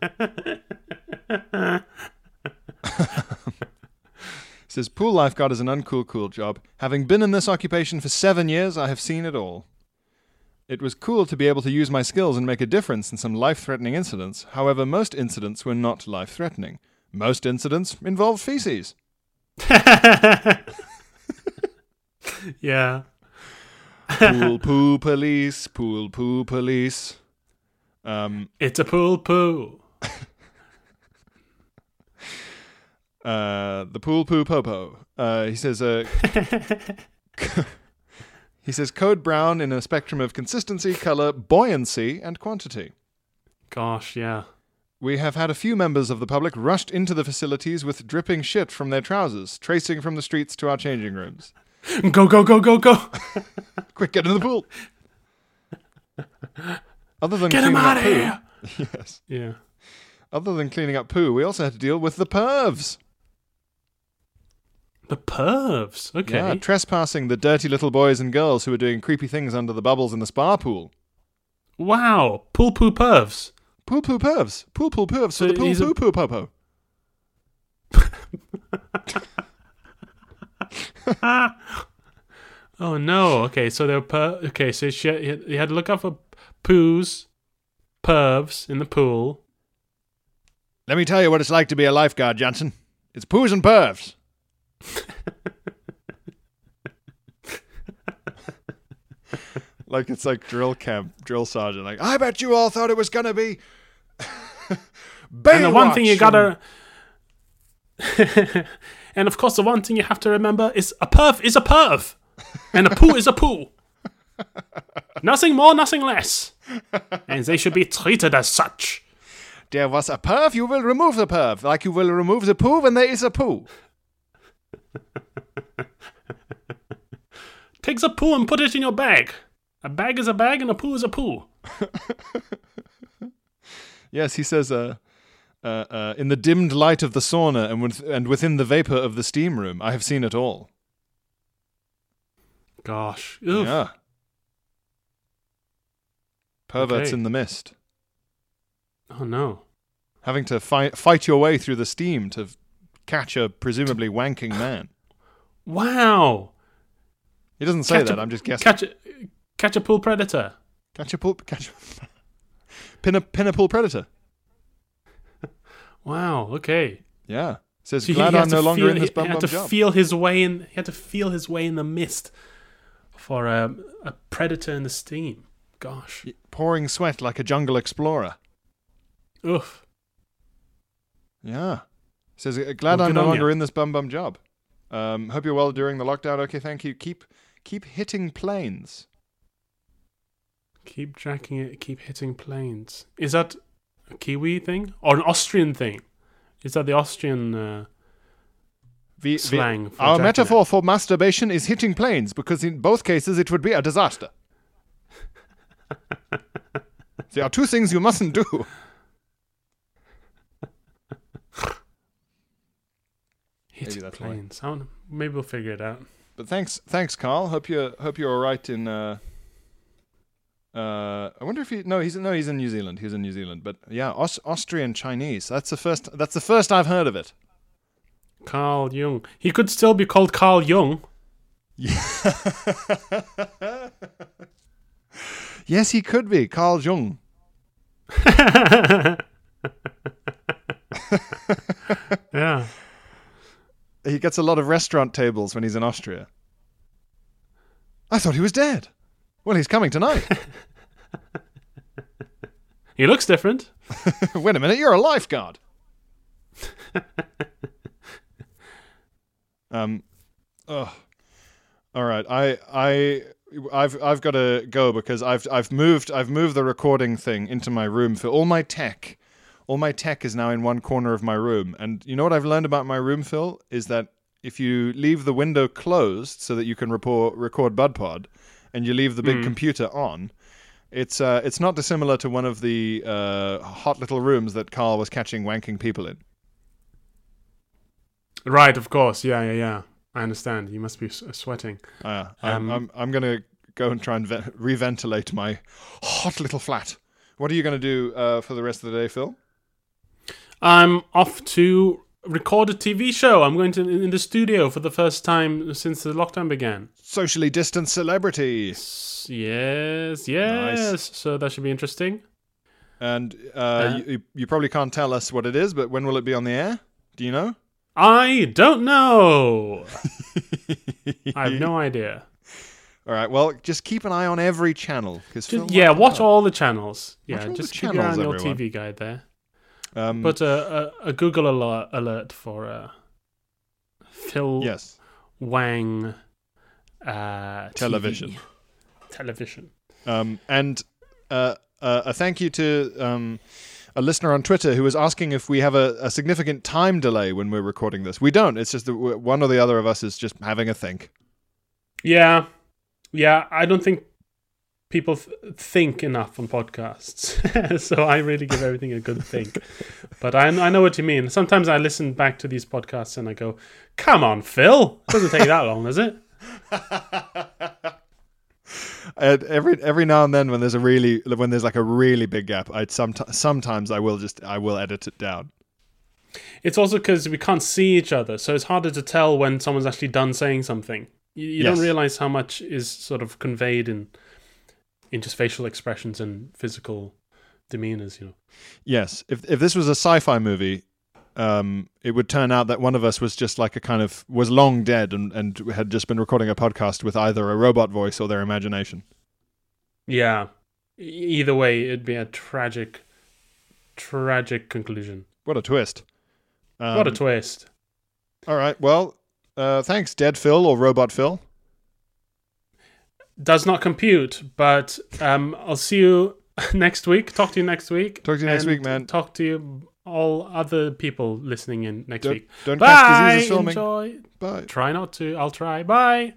says pool lifeguard is an uncool cool job. Having been in this occupation for seven years, I have seen it all. It was cool to be able to use my skills and make a difference in some life threatening incidents. However, most incidents were not life threatening. Most incidents involved feces. yeah. Pool poo police, pool poo police. Um, It's a pool poo. Uh, the pool poo popo. Uh, he says, uh, he says code brown in a spectrum of consistency, color, buoyancy, and quantity. Gosh, yeah. We have had a few members of the public rushed into the facilities with dripping shit from their trousers, tracing from the streets to our changing rooms. Go, go, go, go, go. Quick, get in the pool. Other than Get him out of poo, here. yes. Yeah. Other than cleaning up poo, we also had to deal with the pervs. The pervs. Okay. Yeah, trespassing the dirty little boys and girls who were doing creepy things under the bubbles in the spa pool. wow. Pool poo pervs. Pool poo pervs. Pool pool pervs So for the pool poo poo popo. Oh no. Okay, so they're per. Okay, so she you had to look out for poos, pervs in the pool. Let me tell you what it's like to be a lifeguard, Johnson. It's poos and pervs. like it's like drill camp, drill sergeant. Like, I bet you all thought it was gonna be. And the one thing you gotta. and of course, the one thing you have to remember is a perv is a perv, and a poo is a poo. nothing more, nothing less, and they should be treated as such. There was a perv, you will remove the perv, like you will remove the poo when there is a poo. Take the poo and put it in your bag. A bag is a bag, and a poo is a poo. Yes, he says, uh, uh, uh, in the dimmed light of the sauna and, with, and within the vapor of the steam room, I have seen it all. Gosh, Oof. Yeah. Perverts Okay. in the mist. Oh no. Having to fight, fight your way through the steam to catch a presumably wanking man. Wow. He doesn't say Catch that, I'm just guessing. Catch a catch a pool predator. Catch a pool, catch a, pin a, pin a pool predator. Wow. Okay. Yeah. Says, So he- glad he I'm no longer feel- in this he bum had to job. feel his way in. He had to feel his way in the mist for a, a predator in the steam. Gosh. Pouring sweat like a jungle explorer. Oof. Yeah. Says, "Uh, glad Well, I'm no longer ya." in this bum bum job. Um, hope you're well during the lockdown. Okay, thank you. Keep keep hitting planes. Keep jacking it. Keep hitting planes. Is that a Kiwi thing or an Austrian thing? Is that the Austrian? Uh, V- v- Slang for our metaphor for masturbation is hitting planes because in both cases it would be a disaster. there are two things you mustn't do. Hitting that's why. planes. I don't- maybe we'll figure it out. But thanks, thanks, Carl. Hope you hope you're all right in. Uh, uh, I wonder if he no he's no he's in New Zealand. He's in New Zealand. But yeah, Aus- Austrian Chinese. That's the first. That's the first I've heard of it. Carl Jung. He could still be called Carl Jung. Yes, he could be Carl Jung. yeah. He gets a lot of restaurant tables when he's in Austria. I thought he was dead. Well, he's coming tonight. He looks different. Wait a minute, you're a lifeguard. um, oh, all right. I I I've I've got to go because I've I've moved I've moved the recording thing into my room for all my tech. All my tech is now in one corner of my room, and you know what I've learned about my room, Phil, is that if you leave the window closed so that you can report, record BudPod, and you leave the big computer on, it's uh, it's not dissimilar to one of the uh, hot little rooms that Carl was catching wanking people in. Right, of course. Yeah, yeah, yeah. I understand. You must be sweating. Uh, I'm, Um, I'm I'm gonna go and try and ve- reventilate my hot little flat. What are you going to do uh, for the rest of the day, Phil? I'm off to record a TV show. I'm going to in the studio for the first time since the lockdown began. Socially distanced celebrity. S- Yes, yes. So that should be interesting. And uh, Uh, you, you- probably can't tell us what it is, but when will it be on the air? Do you know? I don't know. I have no idea. All right. Well, just keep an eye on every channel because Just, yeah, watch all the channels. Yeah, just keep your eye on your everyone. TV guide there. Um, Put a, a, a Google alert, alert for uh, Phil yes, Wang uh, Television. TV. Television. um, and uh, uh, a thank you to um, a listener on Twitter who was asking if we have a, a significant time delay when we're recording this. We don't. It's just that one or the other of us is just having a think. Yeah, yeah. I don't think people th- think enough on podcasts, so I really give everything a good think. but I, I know what you mean. Sometimes I listen back to these podcasts and I go, "Come on, Phil! It doesn't take that long, does it?" And every every now and then, when there's a really when there's like a really big gap, I'd sometimes I will just I will edit it down. It's also because we can't see each other, so it's harder to tell when someone's actually done saying something. You, you Yes. don't realize how much is sort of conveyed in in just facial expressions and physical demeanors. You know. Yes, if if this was a sci-fi movie, um, it would turn out that one of us was just like a kind of was long dead and and had just been recording a podcast with either a robot voice or their imagination. Yeah. Either way, it'd be a tragic, tragic conclusion. What a twist! Um, what a twist. All right, well, uh, thanks, Dead Phil or Robot Phil. Does not compute, but um, I'll see you next week. Talk to you next week. Talk to you next week, man. Talk to you, all other people listening in next Don't week. don't Bye. Enjoy. Bye. Try not to. I'll try. Bye.